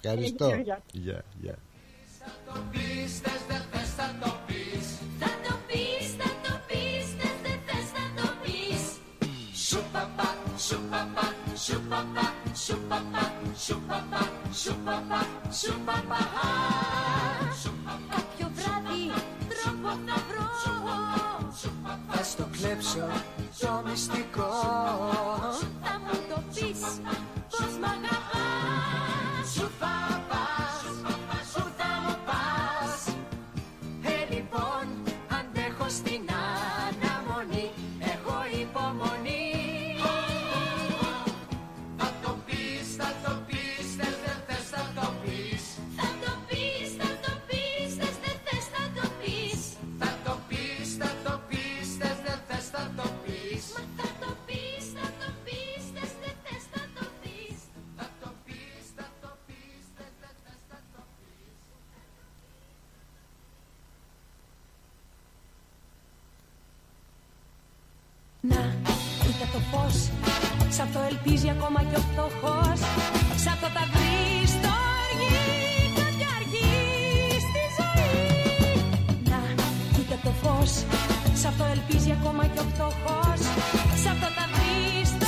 Ευχαριστώ. Γεια, γεια Shoo-ba-ba, shoo-ba-ba, shoo-ba-ba, shoo-ba-ba, shoo-ba-ba. Κάποιο βράδυ τρόπο θα βρω. Θα στο κλέψω το μυστικό. Θα μου το πεις πως μ' αγαπάς. Σου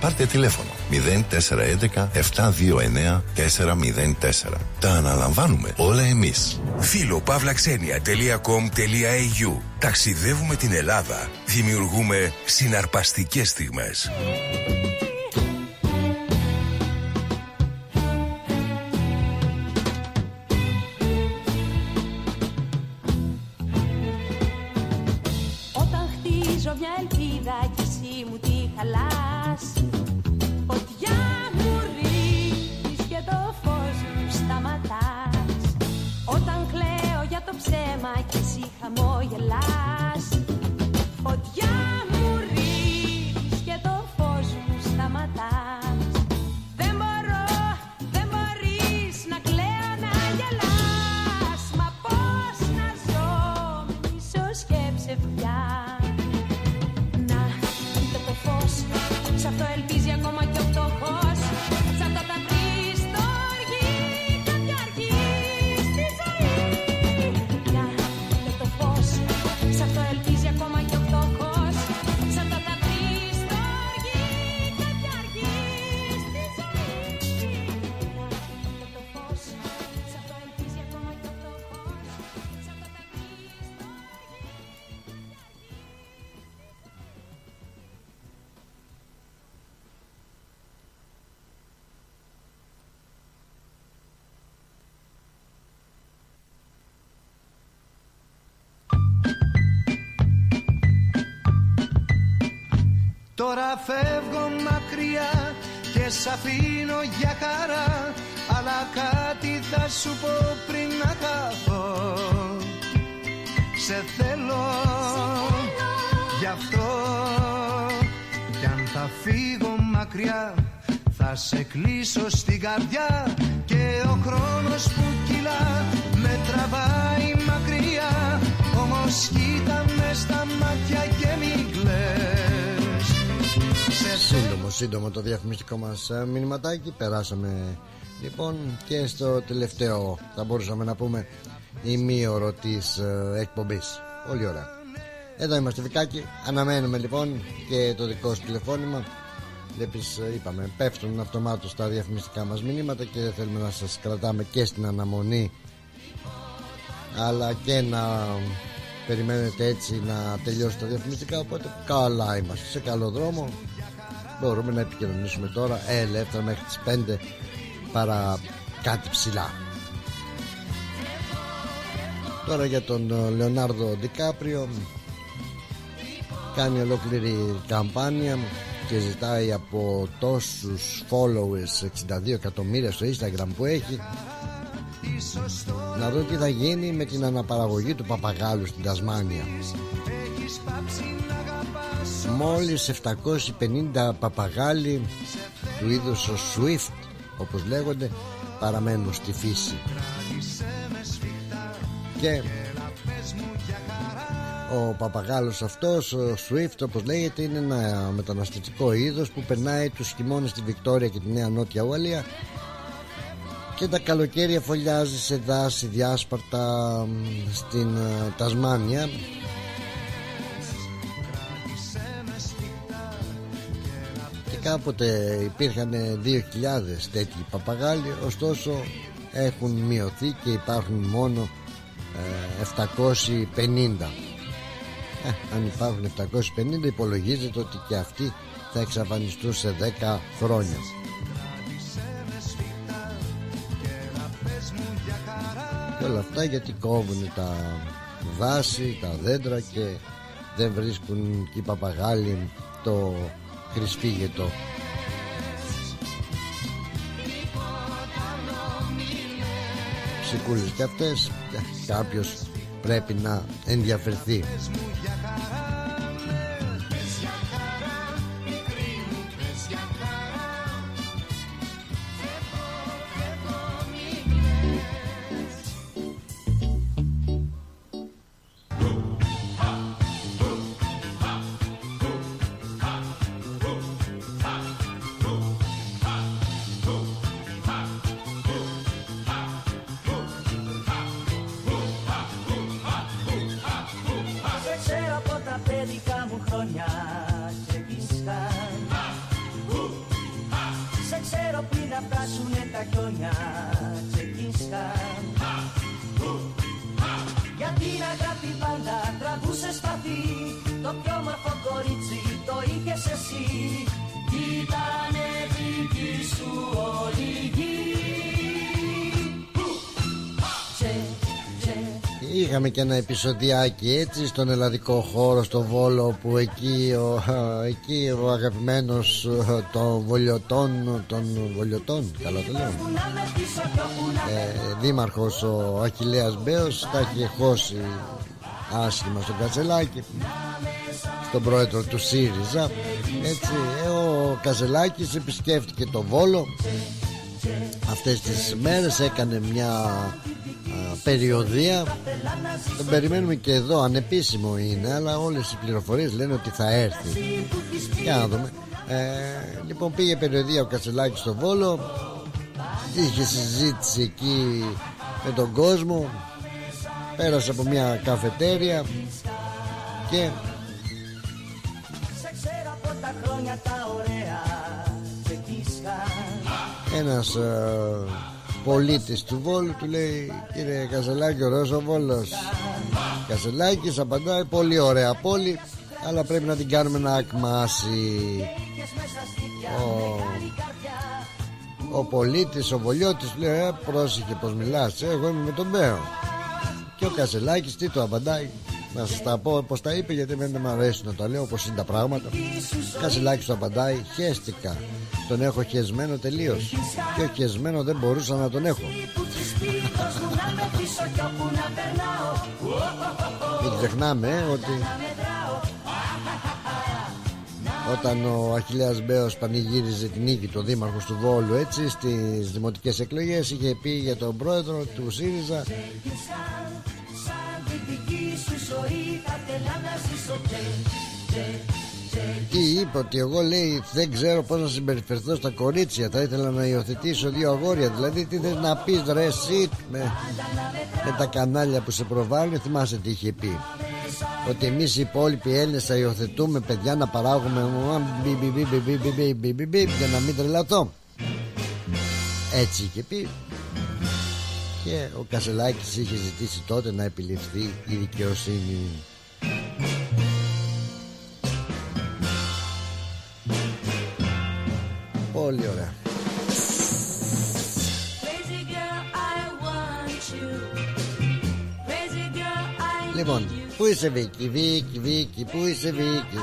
Πάρτε τηλέφωνο 0411 729 404. Τα αναλαμβάνουμε όλα εμείς. Φίλο παύλαξενια.com.au Ταξιδεύουμε την Ελλάδα. Δημιουργούμε συναρπαστικές στιγμές. Σου πω πριν να χαθώ Σε θέλω, γι' αυτό Κι αν θα φύγω μακριά θα σε κλείσω στην καρδιά Και ο χρόνος που κυλά με τραβάει μακριά. Όμως κοίτα με στα μάτια και μην κλαις. Σε Σύντομο, σύντομο το διαφημιστικό μας ε, μηνυματάκι. Περάσαμε λοιπόν και στο τελευταίο θα μπορούσαμε να πούμε ημίωρο της ε, εκπομπής. Πολύ ωραία. Εδώ είμαστε Βικάκη. Αναμένουμε λοιπόν και το δικό σου τηλεφώνημα. Βλέπεις ε, είπαμε πέφτουν αυτομάτως τα διαφημιστικά μας μηνύματα Και δεν θέλουμε να σας κρατάμε και στην αναμονή. Αλλά και να περιμένετε έτσι να τελειώσει τα διαφημιστικά Οπότε καλά είμαστε. Σε καλό δρόμο. Μπορούμε να επικοινωνήσουμε τώρα. Ελεύθερα μέχρι τις 5 παρά κάτι ψηλά. Τώρα για τον ε, Λεωνάρδο Ντικάπριο. Κάνει ολόκληρη καμπάνια και ζητάει από τόσους followers 62 εκατομμύρια στο Instagram που έχει να δω τι θα γίνει με την αναπαραγωγή του παπαγάλου στην Τασμάνια. Μόλις 750 παπαγάλοι του είδους ο Swift όπως λέγονται παραμένουν στη φύση. Και ο παπαγάλος αυτός ο Swift όπως λέγεται είναι ένα μεταναστευτικό είδος που περνάει τους χειμώνες στη Βικτόρια και τη Νέα Νότια Ουαλία και τα καλοκαίρια φωλιάζει σε δάση διάσπαρτα στην ε, Τασμάνια κάποτε υπήρχαν 2.000 τέτοιοι παπαγάλοι ωστόσο έχουν μειωθεί και υπάρχουν μόνο 750 ε, αν υπάρχουν 750 υπολογίζεται ότι και αυτοί θα εξαφανιστούν σε 10 χρόνια. Και όλα αυτά γιατί κόβουν τα δάση, τα δέντρα και δεν βρίσκουν και οι παπαγάλοι το χρυσφύγετο ψυχούλες και αυτές κάποιος πρέπει να ενδιαφερθεί Είχαμε και ένα επεισοδιάκι έτσι στον ελλαδικό χώρο στο Βόλο που εκεί ο, εκεί ο αγαπημένος ε, των βολιωτών των βολιωτών καλά το λέω ε, δήμαρχος ο Αχιλέας Μπέος τα έχει χώσει άσχημα στον Κασελάκη στον πρόεδρο του ΣΥΡΙΖΑ έτσι ε, ο Κασελάκης επισκέφτηκε το Βόλο αυτές τις μέρες έκανε μια α, περιοδία. Τον περιμένουμε και εδώ ανεπίσημο είναι αλλά όλες οι πληροφορίες λένε ότι θα έρθει. Για να δούμε. Ε, λοιπόν πήγε περιοδία ο Κασελάκης στο Βόλο. Είχε συζήτηση εκεί με τον κόσμο. Πέρασε από μια καφετέρια και Σε ξέρω από τα χρόνια τα ωραία ξεκίνησαν ένας ε, πολίτης του Βόλου του λέει κύριε Κασελάκη ωραίος ο Βόλος Κασελάκης απαντάει πολύ ωραία πόλη αλλά πρέπει να την κάνουμε να ακμάσει ο, ο πολίτης ο Βολιώτης του λέει ε, πρόσεχε πως μιλάς ε, εγώ είμαι με τον Μπέο και ο Κασελάκης τι του απαντάει να σας τα πω πως τα είπε γιατί δεν μου αρέσει να τα λέω όπως είναι τα πράγματα. Κασελάκης του απαντάει χέστηκα τον έχω χεσμένο τελείως. Και ο χεσμένο δεν μπορούσα να τον έχω μην ξεχνάμε ε, ότι όταν ο Αχιλέας Μπέος πανηγύριζε την νίκη του δήμαρχου του Βόλου έτσι στις δημοτικές εκλογές είχε πει για τον πρόεδρο του ΣΥΡΙΖΑ σου ζωή τι είπε ότι εγώ λέει δεν ξέρω πώς να συμπεριφερθώ στα κορίτσια. Θα ήθελα να υιοθετήσω δύο αγόρια. Δηλαδή τι θες να πεις ρε εσύ με, τα κανάλια που σε προβάλλουν. Θυμάσαι τι είχε πει. Ότι εμείς οι υπόλοιποι Έλληνες θα υιοθετούμε παιδιά να παράγουμε Για να μην τρελαθώ. Έτσι είχε πει και ο Κασελάκης είχε ζητήσει τότε να επιληφθεί η δικαιοσύνη. Πολύ ωραία. Λοιπόν, πού είσαι Βίκη, Βίκη, Βίκη, πού είσαι Βίκη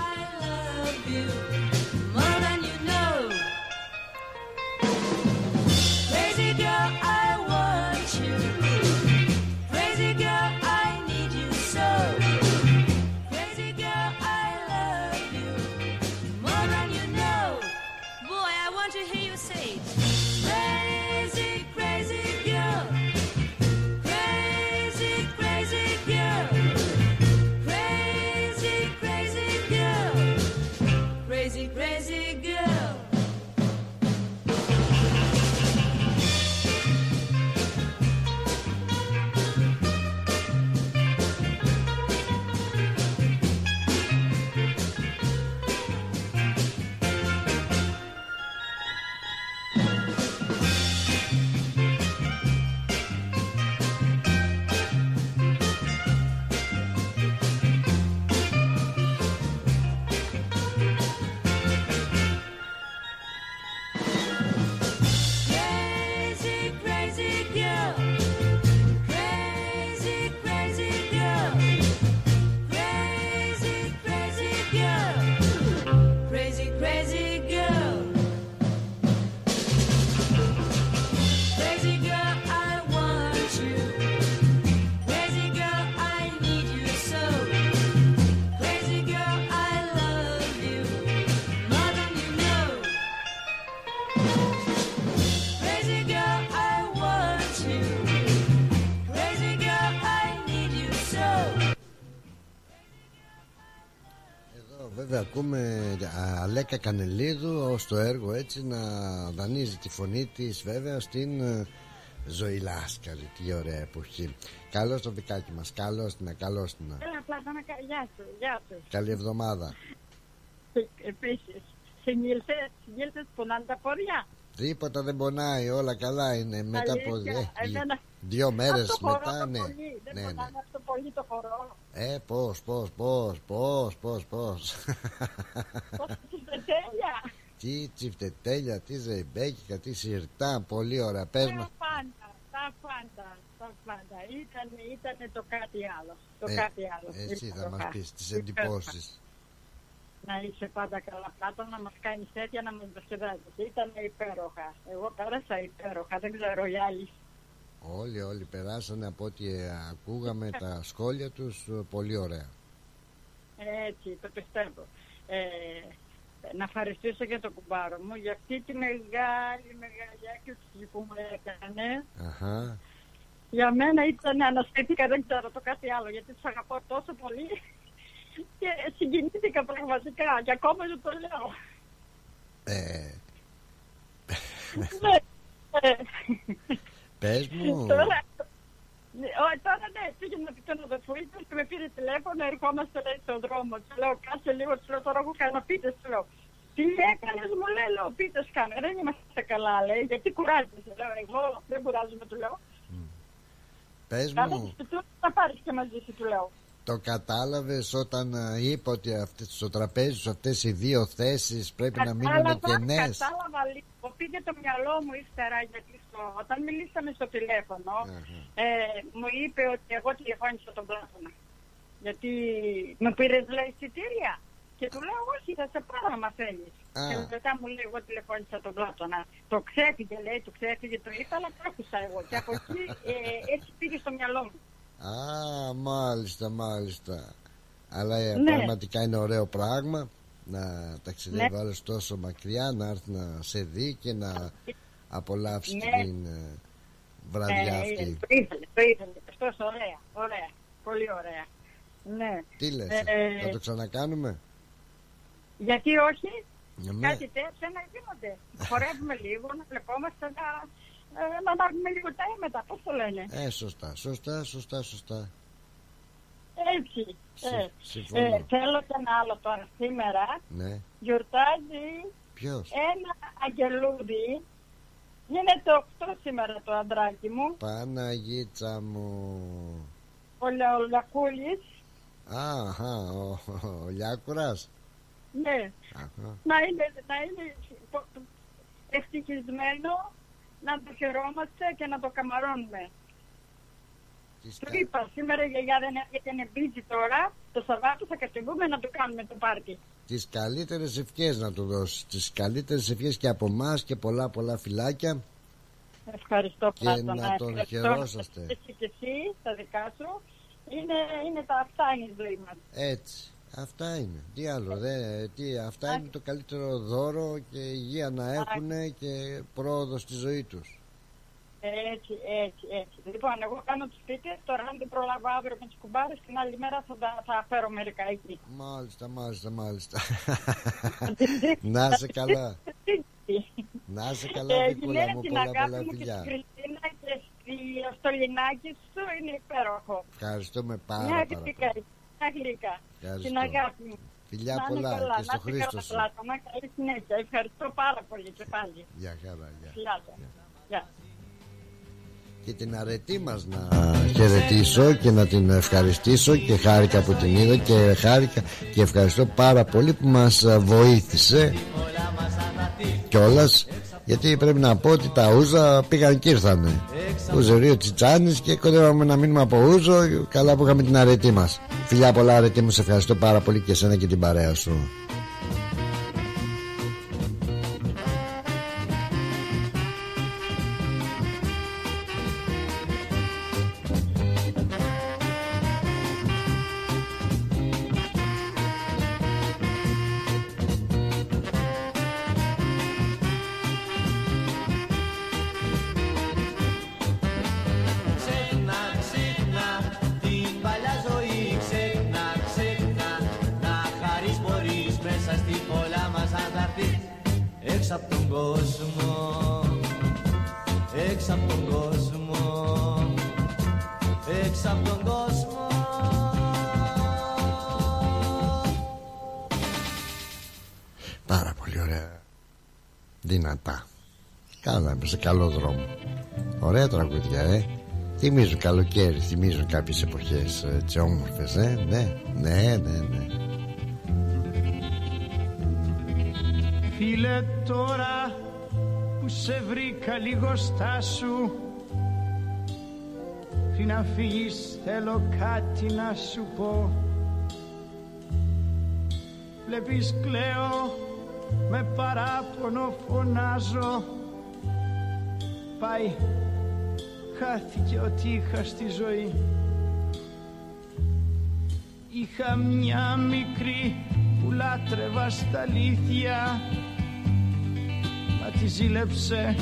βέβαια ακούμε α, Αλέκα Κανελίδου ως το έργο έτσι να δανείζει τη φωνή της βέβαια στην ε, Ζωή Λάσκαρη Τι ωραία εποχή Καλώς το δικάκι μας, καλώς την, καλώς την Έλα, Πλάτωνα, κα- γεια σου, γεια σου. Καλή εβδομάδα Επίσης, συνήλθες, συνήλθες πονάνε τα πόδια. Τίποτα δεν πονάει, όλα καλά είναι μετά από Αλήθεια, ε, εμένα- δύο μέρες Αυτό χορό μετά το ναι. πολύ, Δεν ναι, ναι. Πονάνε αυτό πολύ το χορό. Ε, πώς, πώς, πώς, πώς, πώς, πώς Είναι τέλεια. Τι τσιφτετέλια, τι ζεϊμπέκικα, τι σιρτά, πολύ ωραία Πες Τα μας πάντα, τα πάντα, τα πάντα. Ήταν, ήταν το κάτι άλλο. Το Ε, κάτι άλλο. Εσύ θα Υπέροχα. μας πεις τις Υπέροχα. εντυπώσεις Να είσαι πάντα καλά πλάτο, να μας κάνεις τέτοια, να μας δοσκεδάζεις. Ήταν υπέροχα. Εγώ πέρασα υπέροχα, δεν ξέρω οι άλλοι. Όλοι, όλοι περάσανε από ό,τι ε, ακούγαμε τα σχόλια τους ε, πολύ ωραία Έτσι, το πιστεύω. Ε, να ευχαριστήσω για το κουμπάρο μου για αυτή τη μεγάλη, μεγάλη έκρηξη που μου έκανε. Αχα. Για μένα ήταν αναστήθηκα, δεν ξέρω το κάτι άλλο, γιατί τους αγαπώ τόσο πολύ και συγκινήθηκα πραγματικά και ακόμα δεν το λέω. Ε, Ναι, ε, πες μου Τώρα, ναι, ω, τώρα ναι, πήγαινε να πει τον αδερφό του και με πήρε τηλέφωνο, ερχόμαστε λέει στον δρόμο. Του λέω, κάτσε λίγο, του λέω, τώρα έχω κάνω πίτες, του λέω. Τι έκανες μου λέει, λέω, πίτες κάνω. Δεν είμαστε καλά, λέει, γιατί κουράζεσαι, λέω, εγώ δεν κουράζομαι, του λέω. Πες Κάτσε μου στο του θα πάρεις και μαζί σου, του λέω. Το κατάλαβες όταν ε, είπα ότι αυτές, στο τραπέζι σου αυτές οι δύο θέσεις πρέπει να μείνουν Κατάλαβα, κενές; Κατάλαβα λίγο. Πήγε το μυαλό μου ύστερα γιατί στο- όταν μιλήσαμε στο τηλέφωνο ε, μου είπε ότι εγώ τηλεφώνησα τον Πλάτωνα. Γιατί μου πήρε λέει εισιτήρια. Και του λέω όχι θα σε πάρω άμα θέλεις. Α. Και μετά μου λέει εγώ τηλεφώνησα τον Πλάτωνα. Το ξέφυγε λέει, το ξέφυγε το είπα αλλά το άκουσα εγώ. Και από εκεί ε, έτσι πήγε στο μυαλό μου. Α, μάλιστα, μάλιστα Αλλά ε, Ναι. πραγματικά είναι ωραίο πράγμα Να ταξιδεύεις Ναι. ο άλλος τόσο μακριά Να έρθεις να σε δει και να απολαύσεις Ναι. την ε, βραδιά Ε, αυτή Το ήθελε, το ήθελε. Αυτός ωραία, ωραία. Πολύ ωραία. Ναι. Τι λες, Ε, θα το ξανακάνουμε; Γιατί όχι, Ναι. κάτι τέτοια να γίνονται. Χορεύουμε λίγο, να βλεπόμαστε, να, ε, να μάθουμε λίγο τα αίματα, πώς το λένε; Ε, σωστά, σωστά, σωστά, σωστά Έτσι. Συ- Ε, συμφωνώ. ε, θέλω και ένα άλλο τώρα. Σήμερα Ναι, γιορτάζει ποιος; ένα αγγελούδι. Γίνεται 8 σήμερα το αντράκι μου, Παναγίτσα μου ο Λεολακούλης. Αχα, ο, ο Λιάκουρας Ναι, Αχα. να είναι, να είναι ευτυχισμένο, να το χαιρόμαστε και να το καμαρώνουμε. Του είπα, σήμερα η γιαγιά δεν έρχεται, είναι busy τώρα. Το Σαββάτο θα κατεβούμε να το κάνουμε το πάρτι. Τις καλύτερες ευχές να του δώσεις Τις καλύτερες ευχές και από εμάς και πολλά πολλά φυλάκια Ευχαριστώ Και Πλάτωνα. να τον Ευχαριστώ. χαιρόσαστε. Εσύ και εσύ, τα δικά σου. Είναι, είναι τα αυτά είναι η ζωή μας. Έτσι Αυτά είναι. Τι άλλο δε, τι, Αυτά είναι το καλύτερο δώρο Και υγεία να έχουν Και πρόοδο στη ζωή τους. Έτσι, έτσι, έτσι. Λοιπόν, εγώ κάνω τους σπίτες, τώρα αν δεν προλάβω αύριο με τους κουμπάρες, την άλλη μέρα θα, τα- θα φέρω μερικά εκεί. Μάλιστα μάλιστα μάλιστα. [laughs] Να σε καλά. Να σε καλά Ε, Βικούλα γυναίκα, μου την Πολλά αγάπη πολλά μου και φιλιά. στην Κριστίνα και στη, στο λινάκι σου είναι υπέροχο. Ευχαριστούμε πάρα Μια πάρα γλυκά, μια γλυκά. Ευχαριστώ. Την αγάπη μου. Φιλιά Να είναι πολλά καλά, και στο να είστε Χρήστο καλά, σου. Πλάτωνα. Καλή συνέχεια. Ευχαριστώ πάρα πολύ και πάλι. Γεια χαρά γεια. Φιλιά σας. Γεια. και την αρετή μας να χαιρετήσω και να την ευχαριστήσω και χάρηκα που την είδα και χάρηκα και ευχαριστώ πάρα πολύ που μας βοήθησε κιόλας γιατί πρέπει να πω ότι τα ούζα πήγαν και ήρθανε Ουζερίο Τσιτσάνης και κοντεύαμε να μείνουμε από ούζο καλά που είχαμε την αρετή μας φιλιά πολλά αρετή μου σε ευχαριστώ πάρα πολύ και εσένα και την παρέα σου Θυμίζουν καλοκαίρι Θυμίζουν κάποιες εποχές ε, έτσι όμορφες ε Ναι ναι ναι ναι. Φίλε τώρα που σε βρήκα λίγο στάσου Πριν να φύγεις θέλω κάτι να σου πω. Βλέπεις κλαίω με παράπονο φωνάζω Πάει χάθηκε ό,τι είχα στη ζωή. Είχα μια μικρή που λάτρευα στα αλήθεια. Μα τη ζήλεψε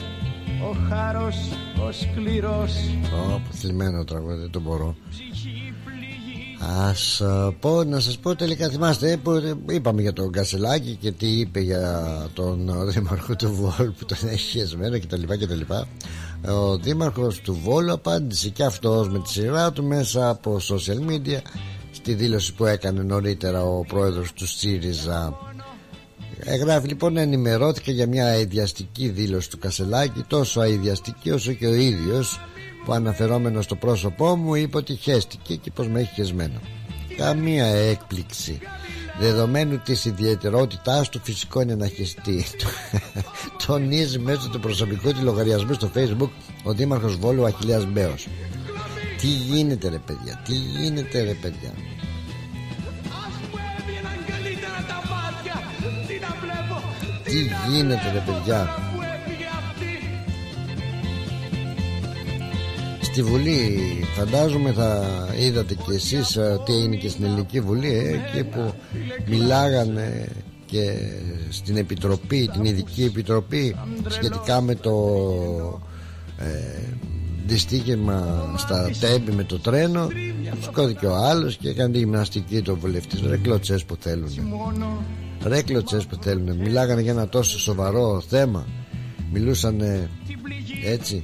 ο χάρος ο σκληρός. Ω, θλιμμένο τραγούδι, δεν το μπορώ. Ας ε, πω να σας πω τελικά θυμάστε που ε, είπαμε για τον Κασελάκη και τι είπε για τον ε, δήμαρχο του Βόλου που τον έχει χεσμένο και τα λοιπά και τα λοιπά ο δήμαρχος του Βόλου απάντησε και αυτός με τη σειρά του μέσα από social media στη δήλωση που έκανε νωρίτερα ο πρόεδρος του ΣΥΡΙΖΑ. Εγγράφει λοιπόν ενημερώθηκε για μια αειδιαστική δήλωση του Κασελάκη τόσο αειδιαστική όσο και ο ίδιος που αναφερόμενος στο πρόσωπό μου είπε ότι χέστηκε και πως με έχει χεσμένο. Καμία έκπληξη δεδομένου της ιδιαιτερότητάς του φυσικό είναι να χεστεί [laughs] τονίζει μέσω του προσωπικού του λογαριασμού στο facebook ο δήμαρχος Βόλου Αχιλιάς Μπέος. Τι γίνεται ρε παιδιά τι γίνεται ρε παιδιά. Τι γίνεται ρε παιδιά στη Βουλή. Φαντάζομαι θα είδατε και εσείς ε, τι έγινε και στην Ελληνική Βουλή ε, εκεί που μιλάγανε και στην Επιτροπή την Ειδική Επιτροπή σχετικά με το ε, δυστύχημα στα τέμπη με το τρένο. Σκόθηκε ο άλλος και έκανε τη γυμναστική το βουλευτής. Ρε κλωτσές που θέλουν ρε κλωτσές που θέλουν μιλάγανε για ένα τόσο σοβαρό θέμα. Μιλούσαν έτσι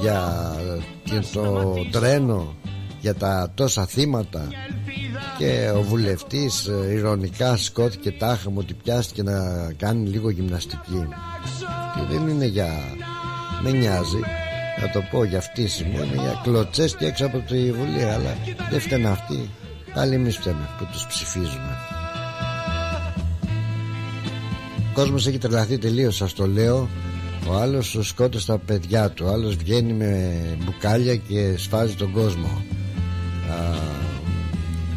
για το τρένο για τα τόσα θύματα. Και ο βουλευτής ε, ηρωνικά σκόθηκε τάχα μου ότι πιάστηκε να κάνει λίγο γυμναστική. Και δεν είναι για με νοιάζει. Να το πω για φτύσιμο είναι για κλωτσές και έξω από τη Βουλή αλλά δεν φταίνε αυτοί. Πάλι εμείς φταίμε που τους ψηφίζουμε. Ο κόσμος έχει τρελαθεί τελείως σας το λέω ο άλλος σκότωσε τα παιδιά του. Ο άλλος βγαίνει με μπουκάλια και σφάζει τον κόσμο. Α,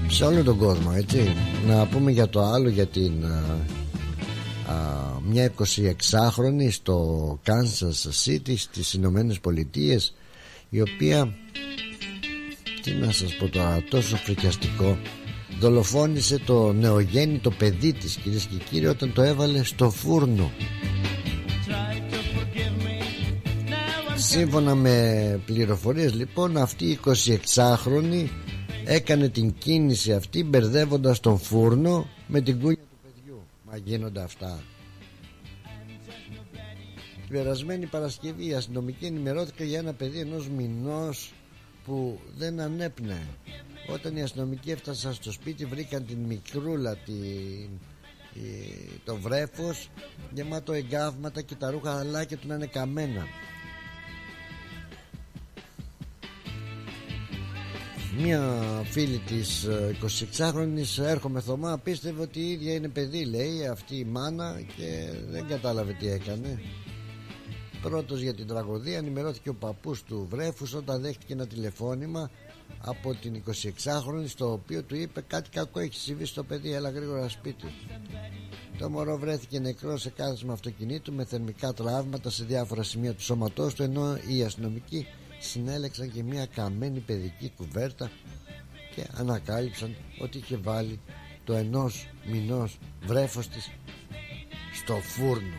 Σε όλο τον κόσμο έτσι. Να πούμε για το άλλο για την α, Μια 26χρονη στο Kansas City Στις Ηνωμένες Πολιτείες Η οποία Τι να σας πω τώρα Τόσο φρικιαστικό Δολοφόνησε το νεογέννητο παιδί της κυρίες και κύριοι Όταν το έβαλε στο φούρνο Σύμφωνα με πληροφορίες λοιπόν αυτή η 26χρονη έκανε την κίνηση αυτή μπερδεύοντας τον φούρνο με την κούνια του παιδιού. Μα γίνονται αυτά. Την περασμένη Παρασκευή η αστυνομική ενημερώθηκε για ένα παιδί ενός μηνός που δεν ανέπνεε. Όταν οι αστυνομικοί έφτασαν στο σπίτι βρήκαν την μικρούλα την, το βρέφος γεμάτο εγκάβματα και τα ρούχα αλάκια του να είναι καμένα Μία φίλη της 26χρονης ε, έρχομαι Θωμά πίστευε ότι η ίδια είναι παιδί λέει αυτή η μάνα και δεν κατάλαβε τι έκανε. Πρώτος για την τραγωδία ενημερώθηκε ο παππούς του βρέφους όταν δέχτηκε ένα τηλεφώνημα από την 26χρονη στο οποίο του είπε κάτι κακό έχει συμβεί στο παιδί έλα γρήγορα σπίτι το μωρό βρέθηκε νεκρός σε κάθισμα αυτοκινήτου με θερμικά τραύματα σε διάφορα σημεία του σώματός του ενώ οι αστυνομικοί συνέλεξαν και μια καμένη παιδική κουβέρτα και ανακάλυψαν ότι είχε βάλει το ενός μηνός βρέφος της στο φούρνο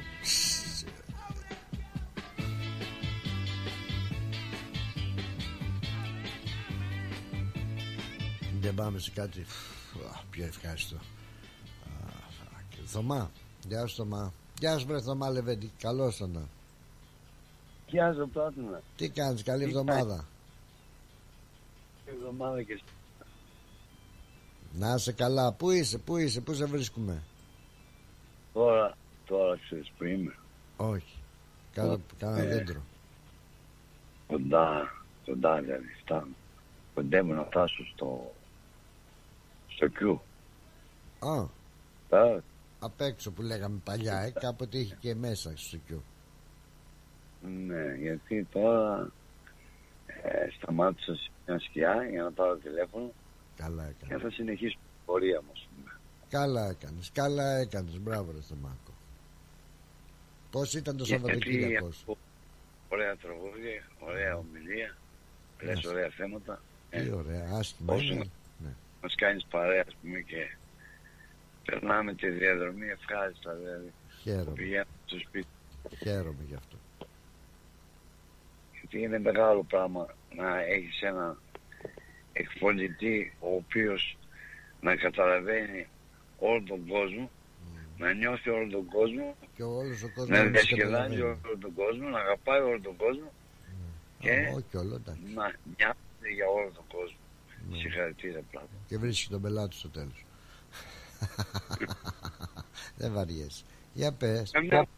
δεν πάμε σε κάτι πιο ευχάριστο Θωμά. Γεια σου Θωμά. Γεια σου βρε Θωμά Λεβέντη. Καλώς το να. Γεια σου Πλάτωνα. Τι κάνεις, καλή Τι εβδομάδα. Εβδομάδα και Να είσαι καλά. Πού είσαι, πού είσαι, πού σε βρίσκουμε; τώρα, τώρα ξέρεις που είμαι. Όχι. Κάνα, κάνα Ε. δέντρο. Κοντά, κοντά δηλαδή φτάνω. Κοντεύω να φτάσω στο, στο Q. Α, Τα, απ' έξω που λέγαμε παλιά, ε, κάποτε είχε και μέσα στο κιού. Ναι, γιατί τώρα ε, σταμάτησα σε μια σκιά για να πάρω τηλέφωνο Καλά και έκανες. θα συνεχίσω την πορεία μου. ας πούμε. Καλά έκανες, καλά έκανες. Μπράβο ρε Θωμάκο. Πώς ήταν το Γιατί Σαββατοκύριακος; σου. ακούω Ωραία τραγούδια, ωραία ομιλία, λες Μάλιστα. ωραία θέματα. Τι ωραία, άσχημα Όσο είναι. Ναι. μας κάνεις παρέα ας πούμε και περνάμε τη διαδρομή ευχάριστα δηλαδή. Χαίρομαι. Πηγαίνουμε στο σπίτι. Χαίρομαι γι' αυτό. Γιατί είναι μεγάλο πράγμα να έχεις ένα εκφωνητή ο οποίος να καταλαβαίνει όλο τον κόσμο, να νιώθει όλο τον κόσμο, Και όλος ο κόσμος να να διασκεδάζει καταλαβαίνει. όλο τον κόσμο, να αγαπάει όλο τον κόσμο και Α, όχι όλο, εντάξει. να νοιάζεται για όλο τον κόσμο. Ναι. Συγχαρητήρια πράγμα. Και βρίσκει τον πελάτη στο τέλος. [laughs] Δεν βαριέσαι. Για πες. Καμιά-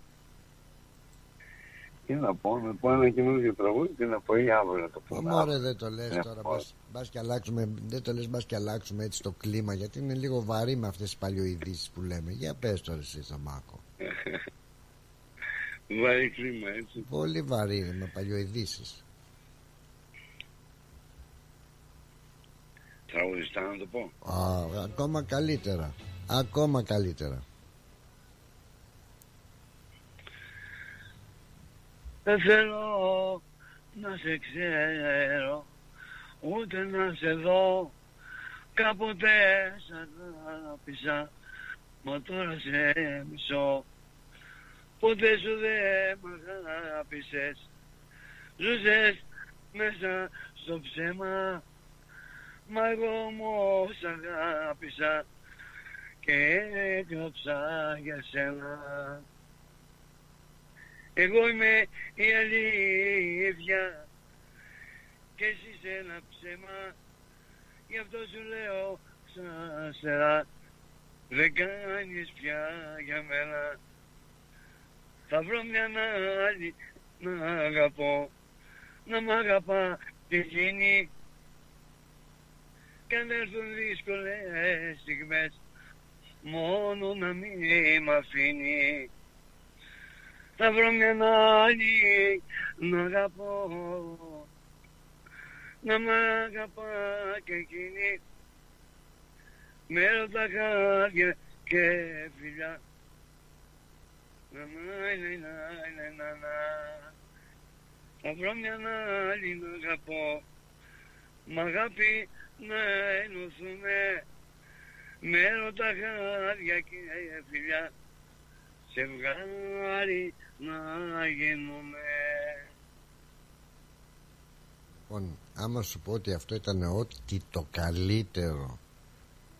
Τι να πω, να πω ένα καινούργιο τραγούδι και να πω ή αύριο να το πω. Μωρέ δεν το λες Ναι, τώρα πω. μπας, μπας και αλλάξουμε, Δεν το λες μπας και αλλάξουμε έτσι το κλίμα Γιατί είναι λίγο βαρύ με αυτές τις παλιοειδήσεις που λέμε Για πες τώρα εσύ Θωμάκο [laughs] Βαρύ κλίμα έτσι. Πολύ βαρύ είναι με παλιοειδήσεις Τραγουδιστά να το πω. Α, ακόμα καλύτερα Ακόμα καλύτερα Δεν θέλω να σε ξέρω ούτε να σε δω. Κάποτε σ' αγάπησα μα τώρα σε μισώ. Ποτέ σου δεν μ' αγάπησες ζούσες μέσα στο ψέμα. Μα εγώ όμως αγάπησα και έγραψα για σένα εγώ είμαι η αλήθεια. Και εσύ είσαι ένα ψέμα. Γι' αυτό σου λέω ξανά δεν κάνεις πια για μένα. Θα βρω μια άλλη να αγαπώ. Να μ' αγαπά και εκείνη κι αν έρθουν δύσκολες στιγμές μόνο να μην μ' αφήνεις θα βρω μια άλλη να αγαπώ. Να μ' αγαπά και εκείνη. Με ρωτά χάδια και φιλιά. Να να να να να να θα βρω μια άλλη να αγαπώ. Μ' αγάπη να ενωθούμε. Με ρωτά χάδια και φιλιά. Σε βγάλει να γίνουμε. Λοιπόν, άμα σου πω ότι αυτό ήταν ό,τι το καλύτερο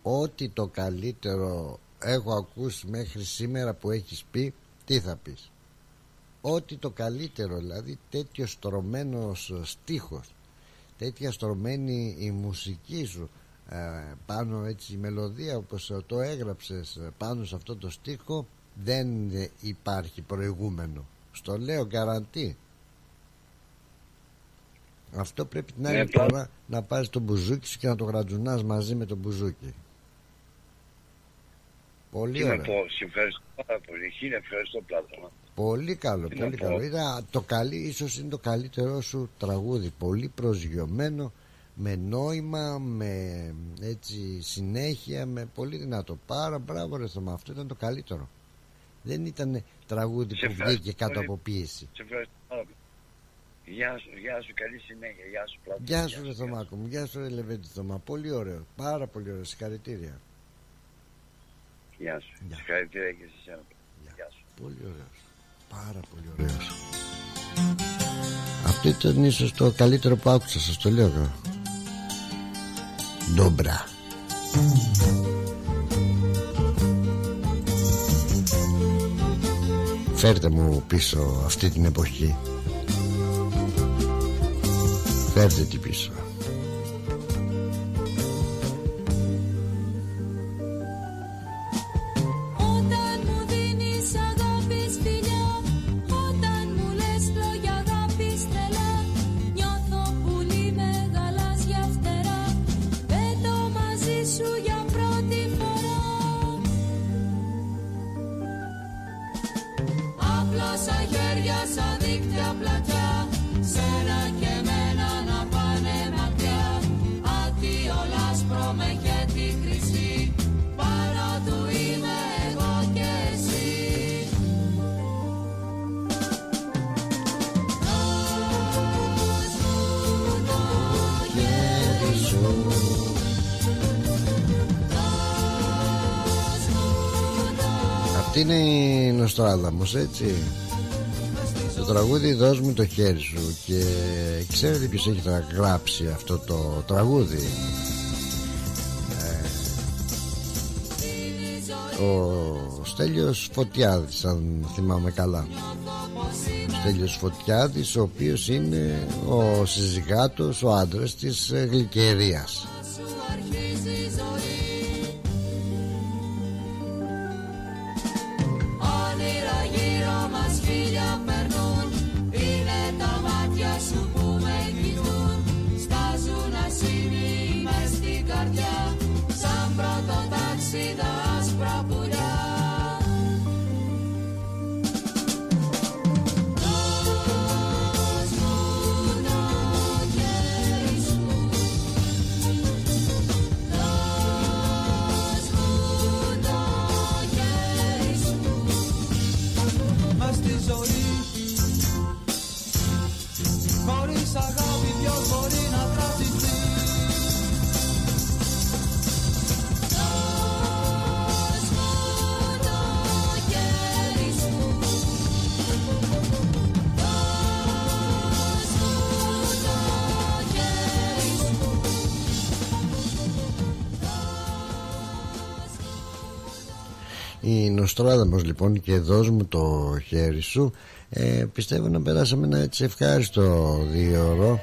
Ό,τι το καλύτερο έχω ακούσει μέχρι σήμερα που έχεις πει Τι θα πεις; Ό,τι το καλύτερο δηλαδή τέτοιο στρωμένος στίχος Τέτοια στρωμένη η μουσική σου ε, Πάνω έτσι η μελωδία όπως το έγραψες ε, πάνω σε αυτό το στίχο Δεν ε, υπάρχει προηγούμενο Στο λέω καραντί αυτό πρέπει την άλλη Ναι, φορά να πάρεις το μπουζούκι σου και να το γρατζουνάς μαζί με το μπουζούκι. Πολύ Τι να ωραία. πω, σε ευχαριστώ πάρα πολύ. Χίλια ευχαριστώ Πλάτωνα. Πολύ καλό, Τι πολύ να πω. καλό. Είναι το καλή, ίσως είναι το καλύτερό σου τραγούδι. Πολύ προσγειωμένο, με νόημα, με έτσι συνέχεια, με πολύ δυνατό. Πάρα μπράβο ρε Θωμά, αυτό ήταν το καλύτερο. Δεν ήταν τραγούδι Σε που ευχαριστώ βγήκε κάτω πολύ. από πίεση. Σε ευχαριστώ πάρα πολύ. Γεια σου, γεια σου, καλή συνέχεια. Γεια σου Πλάτωνα. Γεια σου ρε Θωμάκο μου, γεια σου ρε Λεβέντη Θωμά. Πολύ ωραίο, πάρα πολύ ωραίο, συγχαρητήρια. Γεια σου. Συγχαρητήρια και σε εσένα. Γεια σου. Πολύ ωραίος. Πάρα πολύ ωραίος. Αυτό ήταν ίσως το καλύτερο που άκουσα, σας το λέω εγώ. Ντόμπρα. Φέρτε μου πίσω αυτή την εποχή. Φέρτε την πίσω Νοστράδαμος έτσι. Το τραγούδι «Δώσ' μου το χέρι σου» Και ξέρετε ποιος έχει τρα- γράψει αυτό το τραγούδι; Ε, Ο Στέλιος Φωτιάδης αν θυμάμαι καλά. Ο Στέλιος Φωτιάδης ο οποίος είναι ο συζυγάτος, ο άντρας της ε, Γλυκερίας λοιπόν και δώσ' μου το χέρι σου. Ε, Πιστεύω να περάσαμε ένα έτσι ευχάριστο δύο ώρο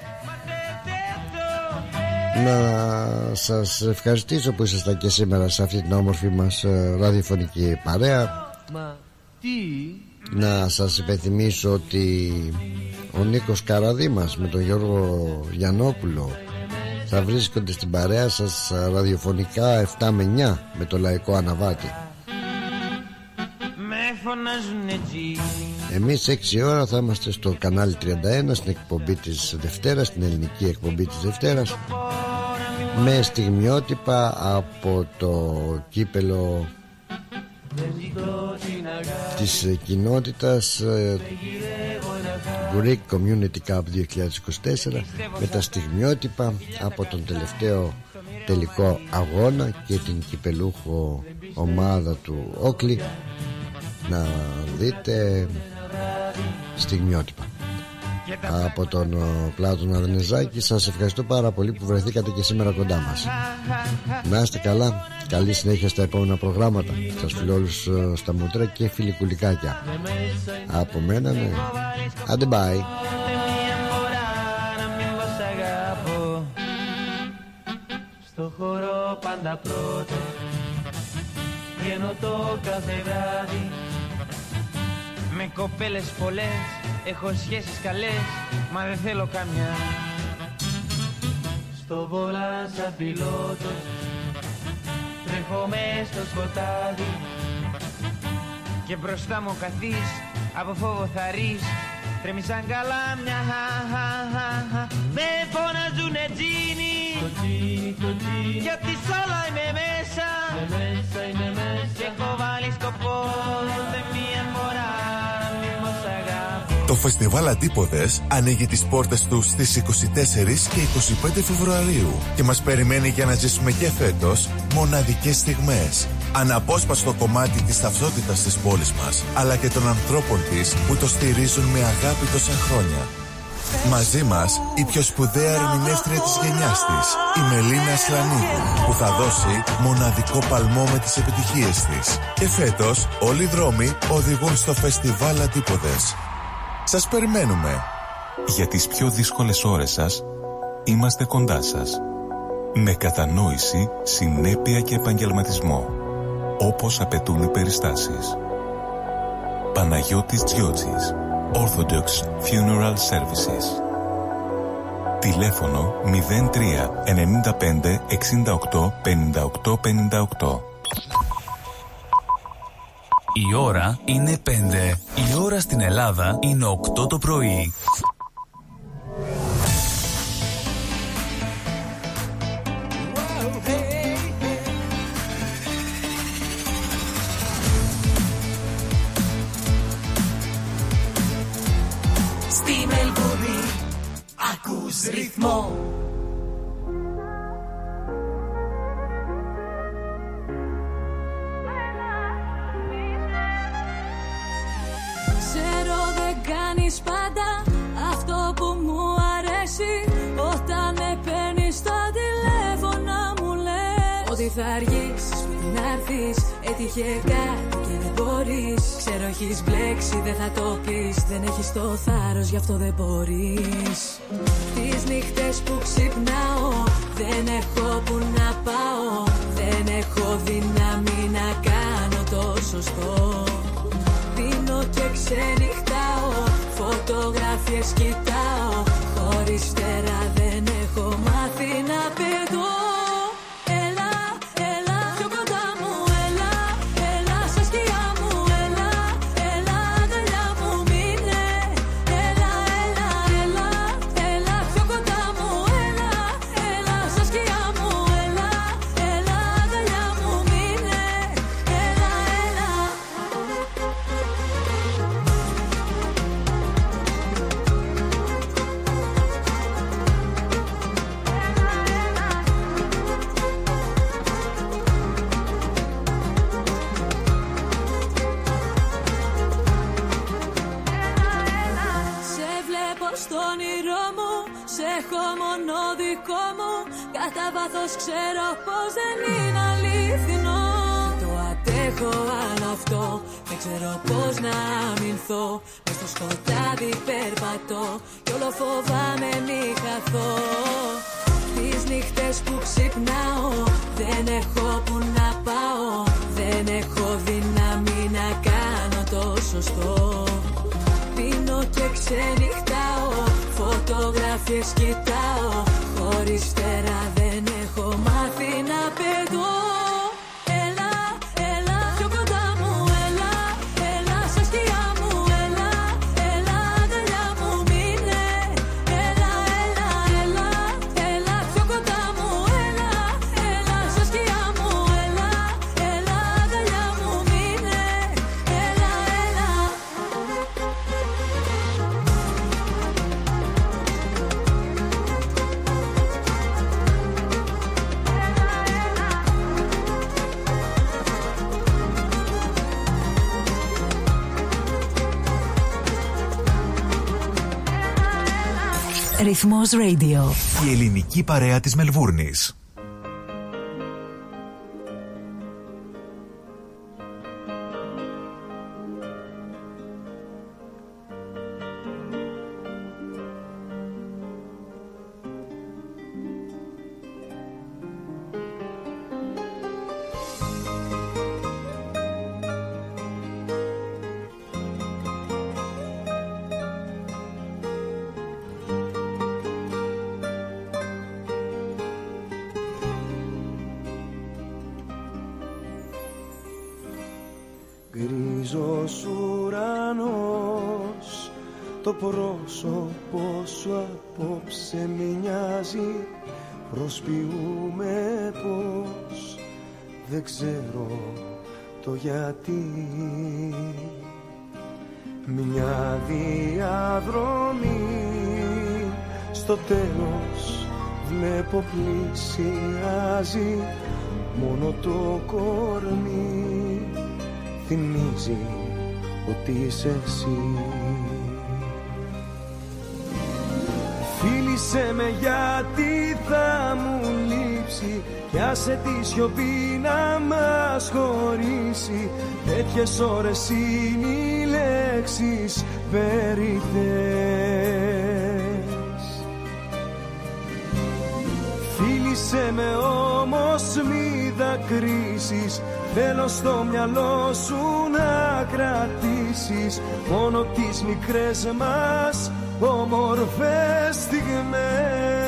Να σας ευχαριστήσω που ήσασταν και σήμερα σε αυτή την όμορφη μας ε, ραδιοφωνική παρέα. Μα τι; Να σας υπενθυμίσω ότι ο Νίκος Καραδήμας με τον Γιώργο Γιαννόπουλο θα βρίσκονται στην παρέα σας ε, ραδιοφωνικά 7 με 9 με το Λαϊκό Αναβάτη. Με φωνάζουνε τζι Εμείς 6 ώρα θα είμαστε στο κανάλι 31 στην εκπομπή της Δευτέρας, στην ελληνική εκπομπή της Δευτέρας με στιγμιότυπα από το κύπελο της ε, κοινότητας ε, Greek Community Cup 2024 με τα στιγμιότυπα από τον τελευταίο τελικό αγώνα και την κυπελούχο ομάδα του Όκλι να δείτε στιγμιότυπα. Από τον ο, Πλάτωνα Δενεζάκη σας ευχαριστώ πάρα πολύ που βρεθήκατε και σήμερα κοντά μας. Να είστε καλά καλή συνέχεια στα επόμενα προγράμματα. Σας φιλώ όλους ε, στα μούτρα και φιλικουλικάκια. Από μένα ναι. Άντε bye. Σ' αγαπώ Στο χώρο πάντα πρώτο Βγαίνω το κάθε βράδυ Με κοπέλες πολλές Έχω σχέσεις καλές Μα δεν θέλω καμιά. Στο βόλα σαν πιλότος Τρέχω μες στο σκοτάδι. Και μπροστά μου καθείς Από φόβο θα ρεις. Τρέμει σαν καλάμια Με φωνάζουνε τζίνι. Γιατί σ' όλα είμαι μέσα. Και έχω βάλει σκοπό. Δεν Το φεστιβάλ Αντίποδες ανοίγει τις πόρτες του στις 24 και 25 Φεβρουαρίου και μας περιμένει για να ζήσουμε και φέτος μοναδικές στιγμές. Αναπόσπαστο κομμάτι της ταυτότητας της πόλης μας, αλλά και των ανθρώπων της που το στηρίζουν με αγάπη τόσα χρόνια. Μαζί μας η πιο σπουδαία ερμηνεύτρια της γενιάς της, η Μελίνα Σλανίδου, που θα δώσει μοναδικό παλμό με τις επιτυχίες της. Και φέτος όλοι οι δρόμοι οδηγούν στο φεστιβάλ Αντίποδες. Σας περιμένουμε. Για τις πιο δύσκολες ώρες σας, είμαστε κοντά σας. Με κατανόηση, συνέπεια και επαγγελματισμό. Όπως απαιτούν οι περιστάσεις. Παναγιώτης Τζιότσης. Orthodox Funeral Services. Τηλέφωνο 03 95 68 58 58. Η ώρα είναι 5. Η ώρα στην Ελλάδα είναι 8 το πρωί. Στη Μελβούνι ακούς ρυθμό κάνεις πάντα αυτό που μου αρέσει. Όταν με παίρνεις στο τηλέφωνο μου λες Ότι θα αργήσεις πριν να έρθεις. Έτυχε κάτι και δεν μπορείς. Ξέρω έχεις μπλέξει δεν θα το πεις. Δεν έχεις το θάρρος γι' αυτό δεν μπορείς. Τις νύχτες που ξυπνάω Δεν έχω που να πάω. Δεν έχω δύναμη να κάνω το σωστό. Πίνω και ξενυχτάω Φωτογραφίες κοιτάω Χωρίς φτερά δεν έχω μάθει να πετώ δικό μου. Κατά βάθος ξέρω πως δεν είναι αληθινό. Το αντέχω άλλο αυτό, δεν ξέρω πως να αμυνθώ. Μες στο σκοτάδι περπατώ κι όλο φοβάμαι μη χαθώ. Τις νύχτες που ξυπνάω δεν έχω που να πάω. Δεν έχω δύναμη να κάνω το σωστό. Πίνω και ξενυχτάω Φωτογραφίες κοιτάω Χωρίς φτερά δεν έχω μάθει να Ρυθμός Radio. Η ελληνική παρέα της Μελβούρνης. Προσποιούμε πως Δεν ξέρω το γιατί. Μια διαδρομή Στο τέλος βλέπω πλησιάζει Μόνο το κορμί θυμίζει ότι είσαι εσύ Φίλησε με γιατί θα μου λείψει Κι άσε τη σιωπή να μας χωρίσει. Τέτοιες ώρες είναι οι λέξεις περιττές Φίλησε με όμως μη δακρύσεις Θέλω στο μυαλό σου να κρατήσεις. Μόνο τις μικρές μας όμορφες στιγμές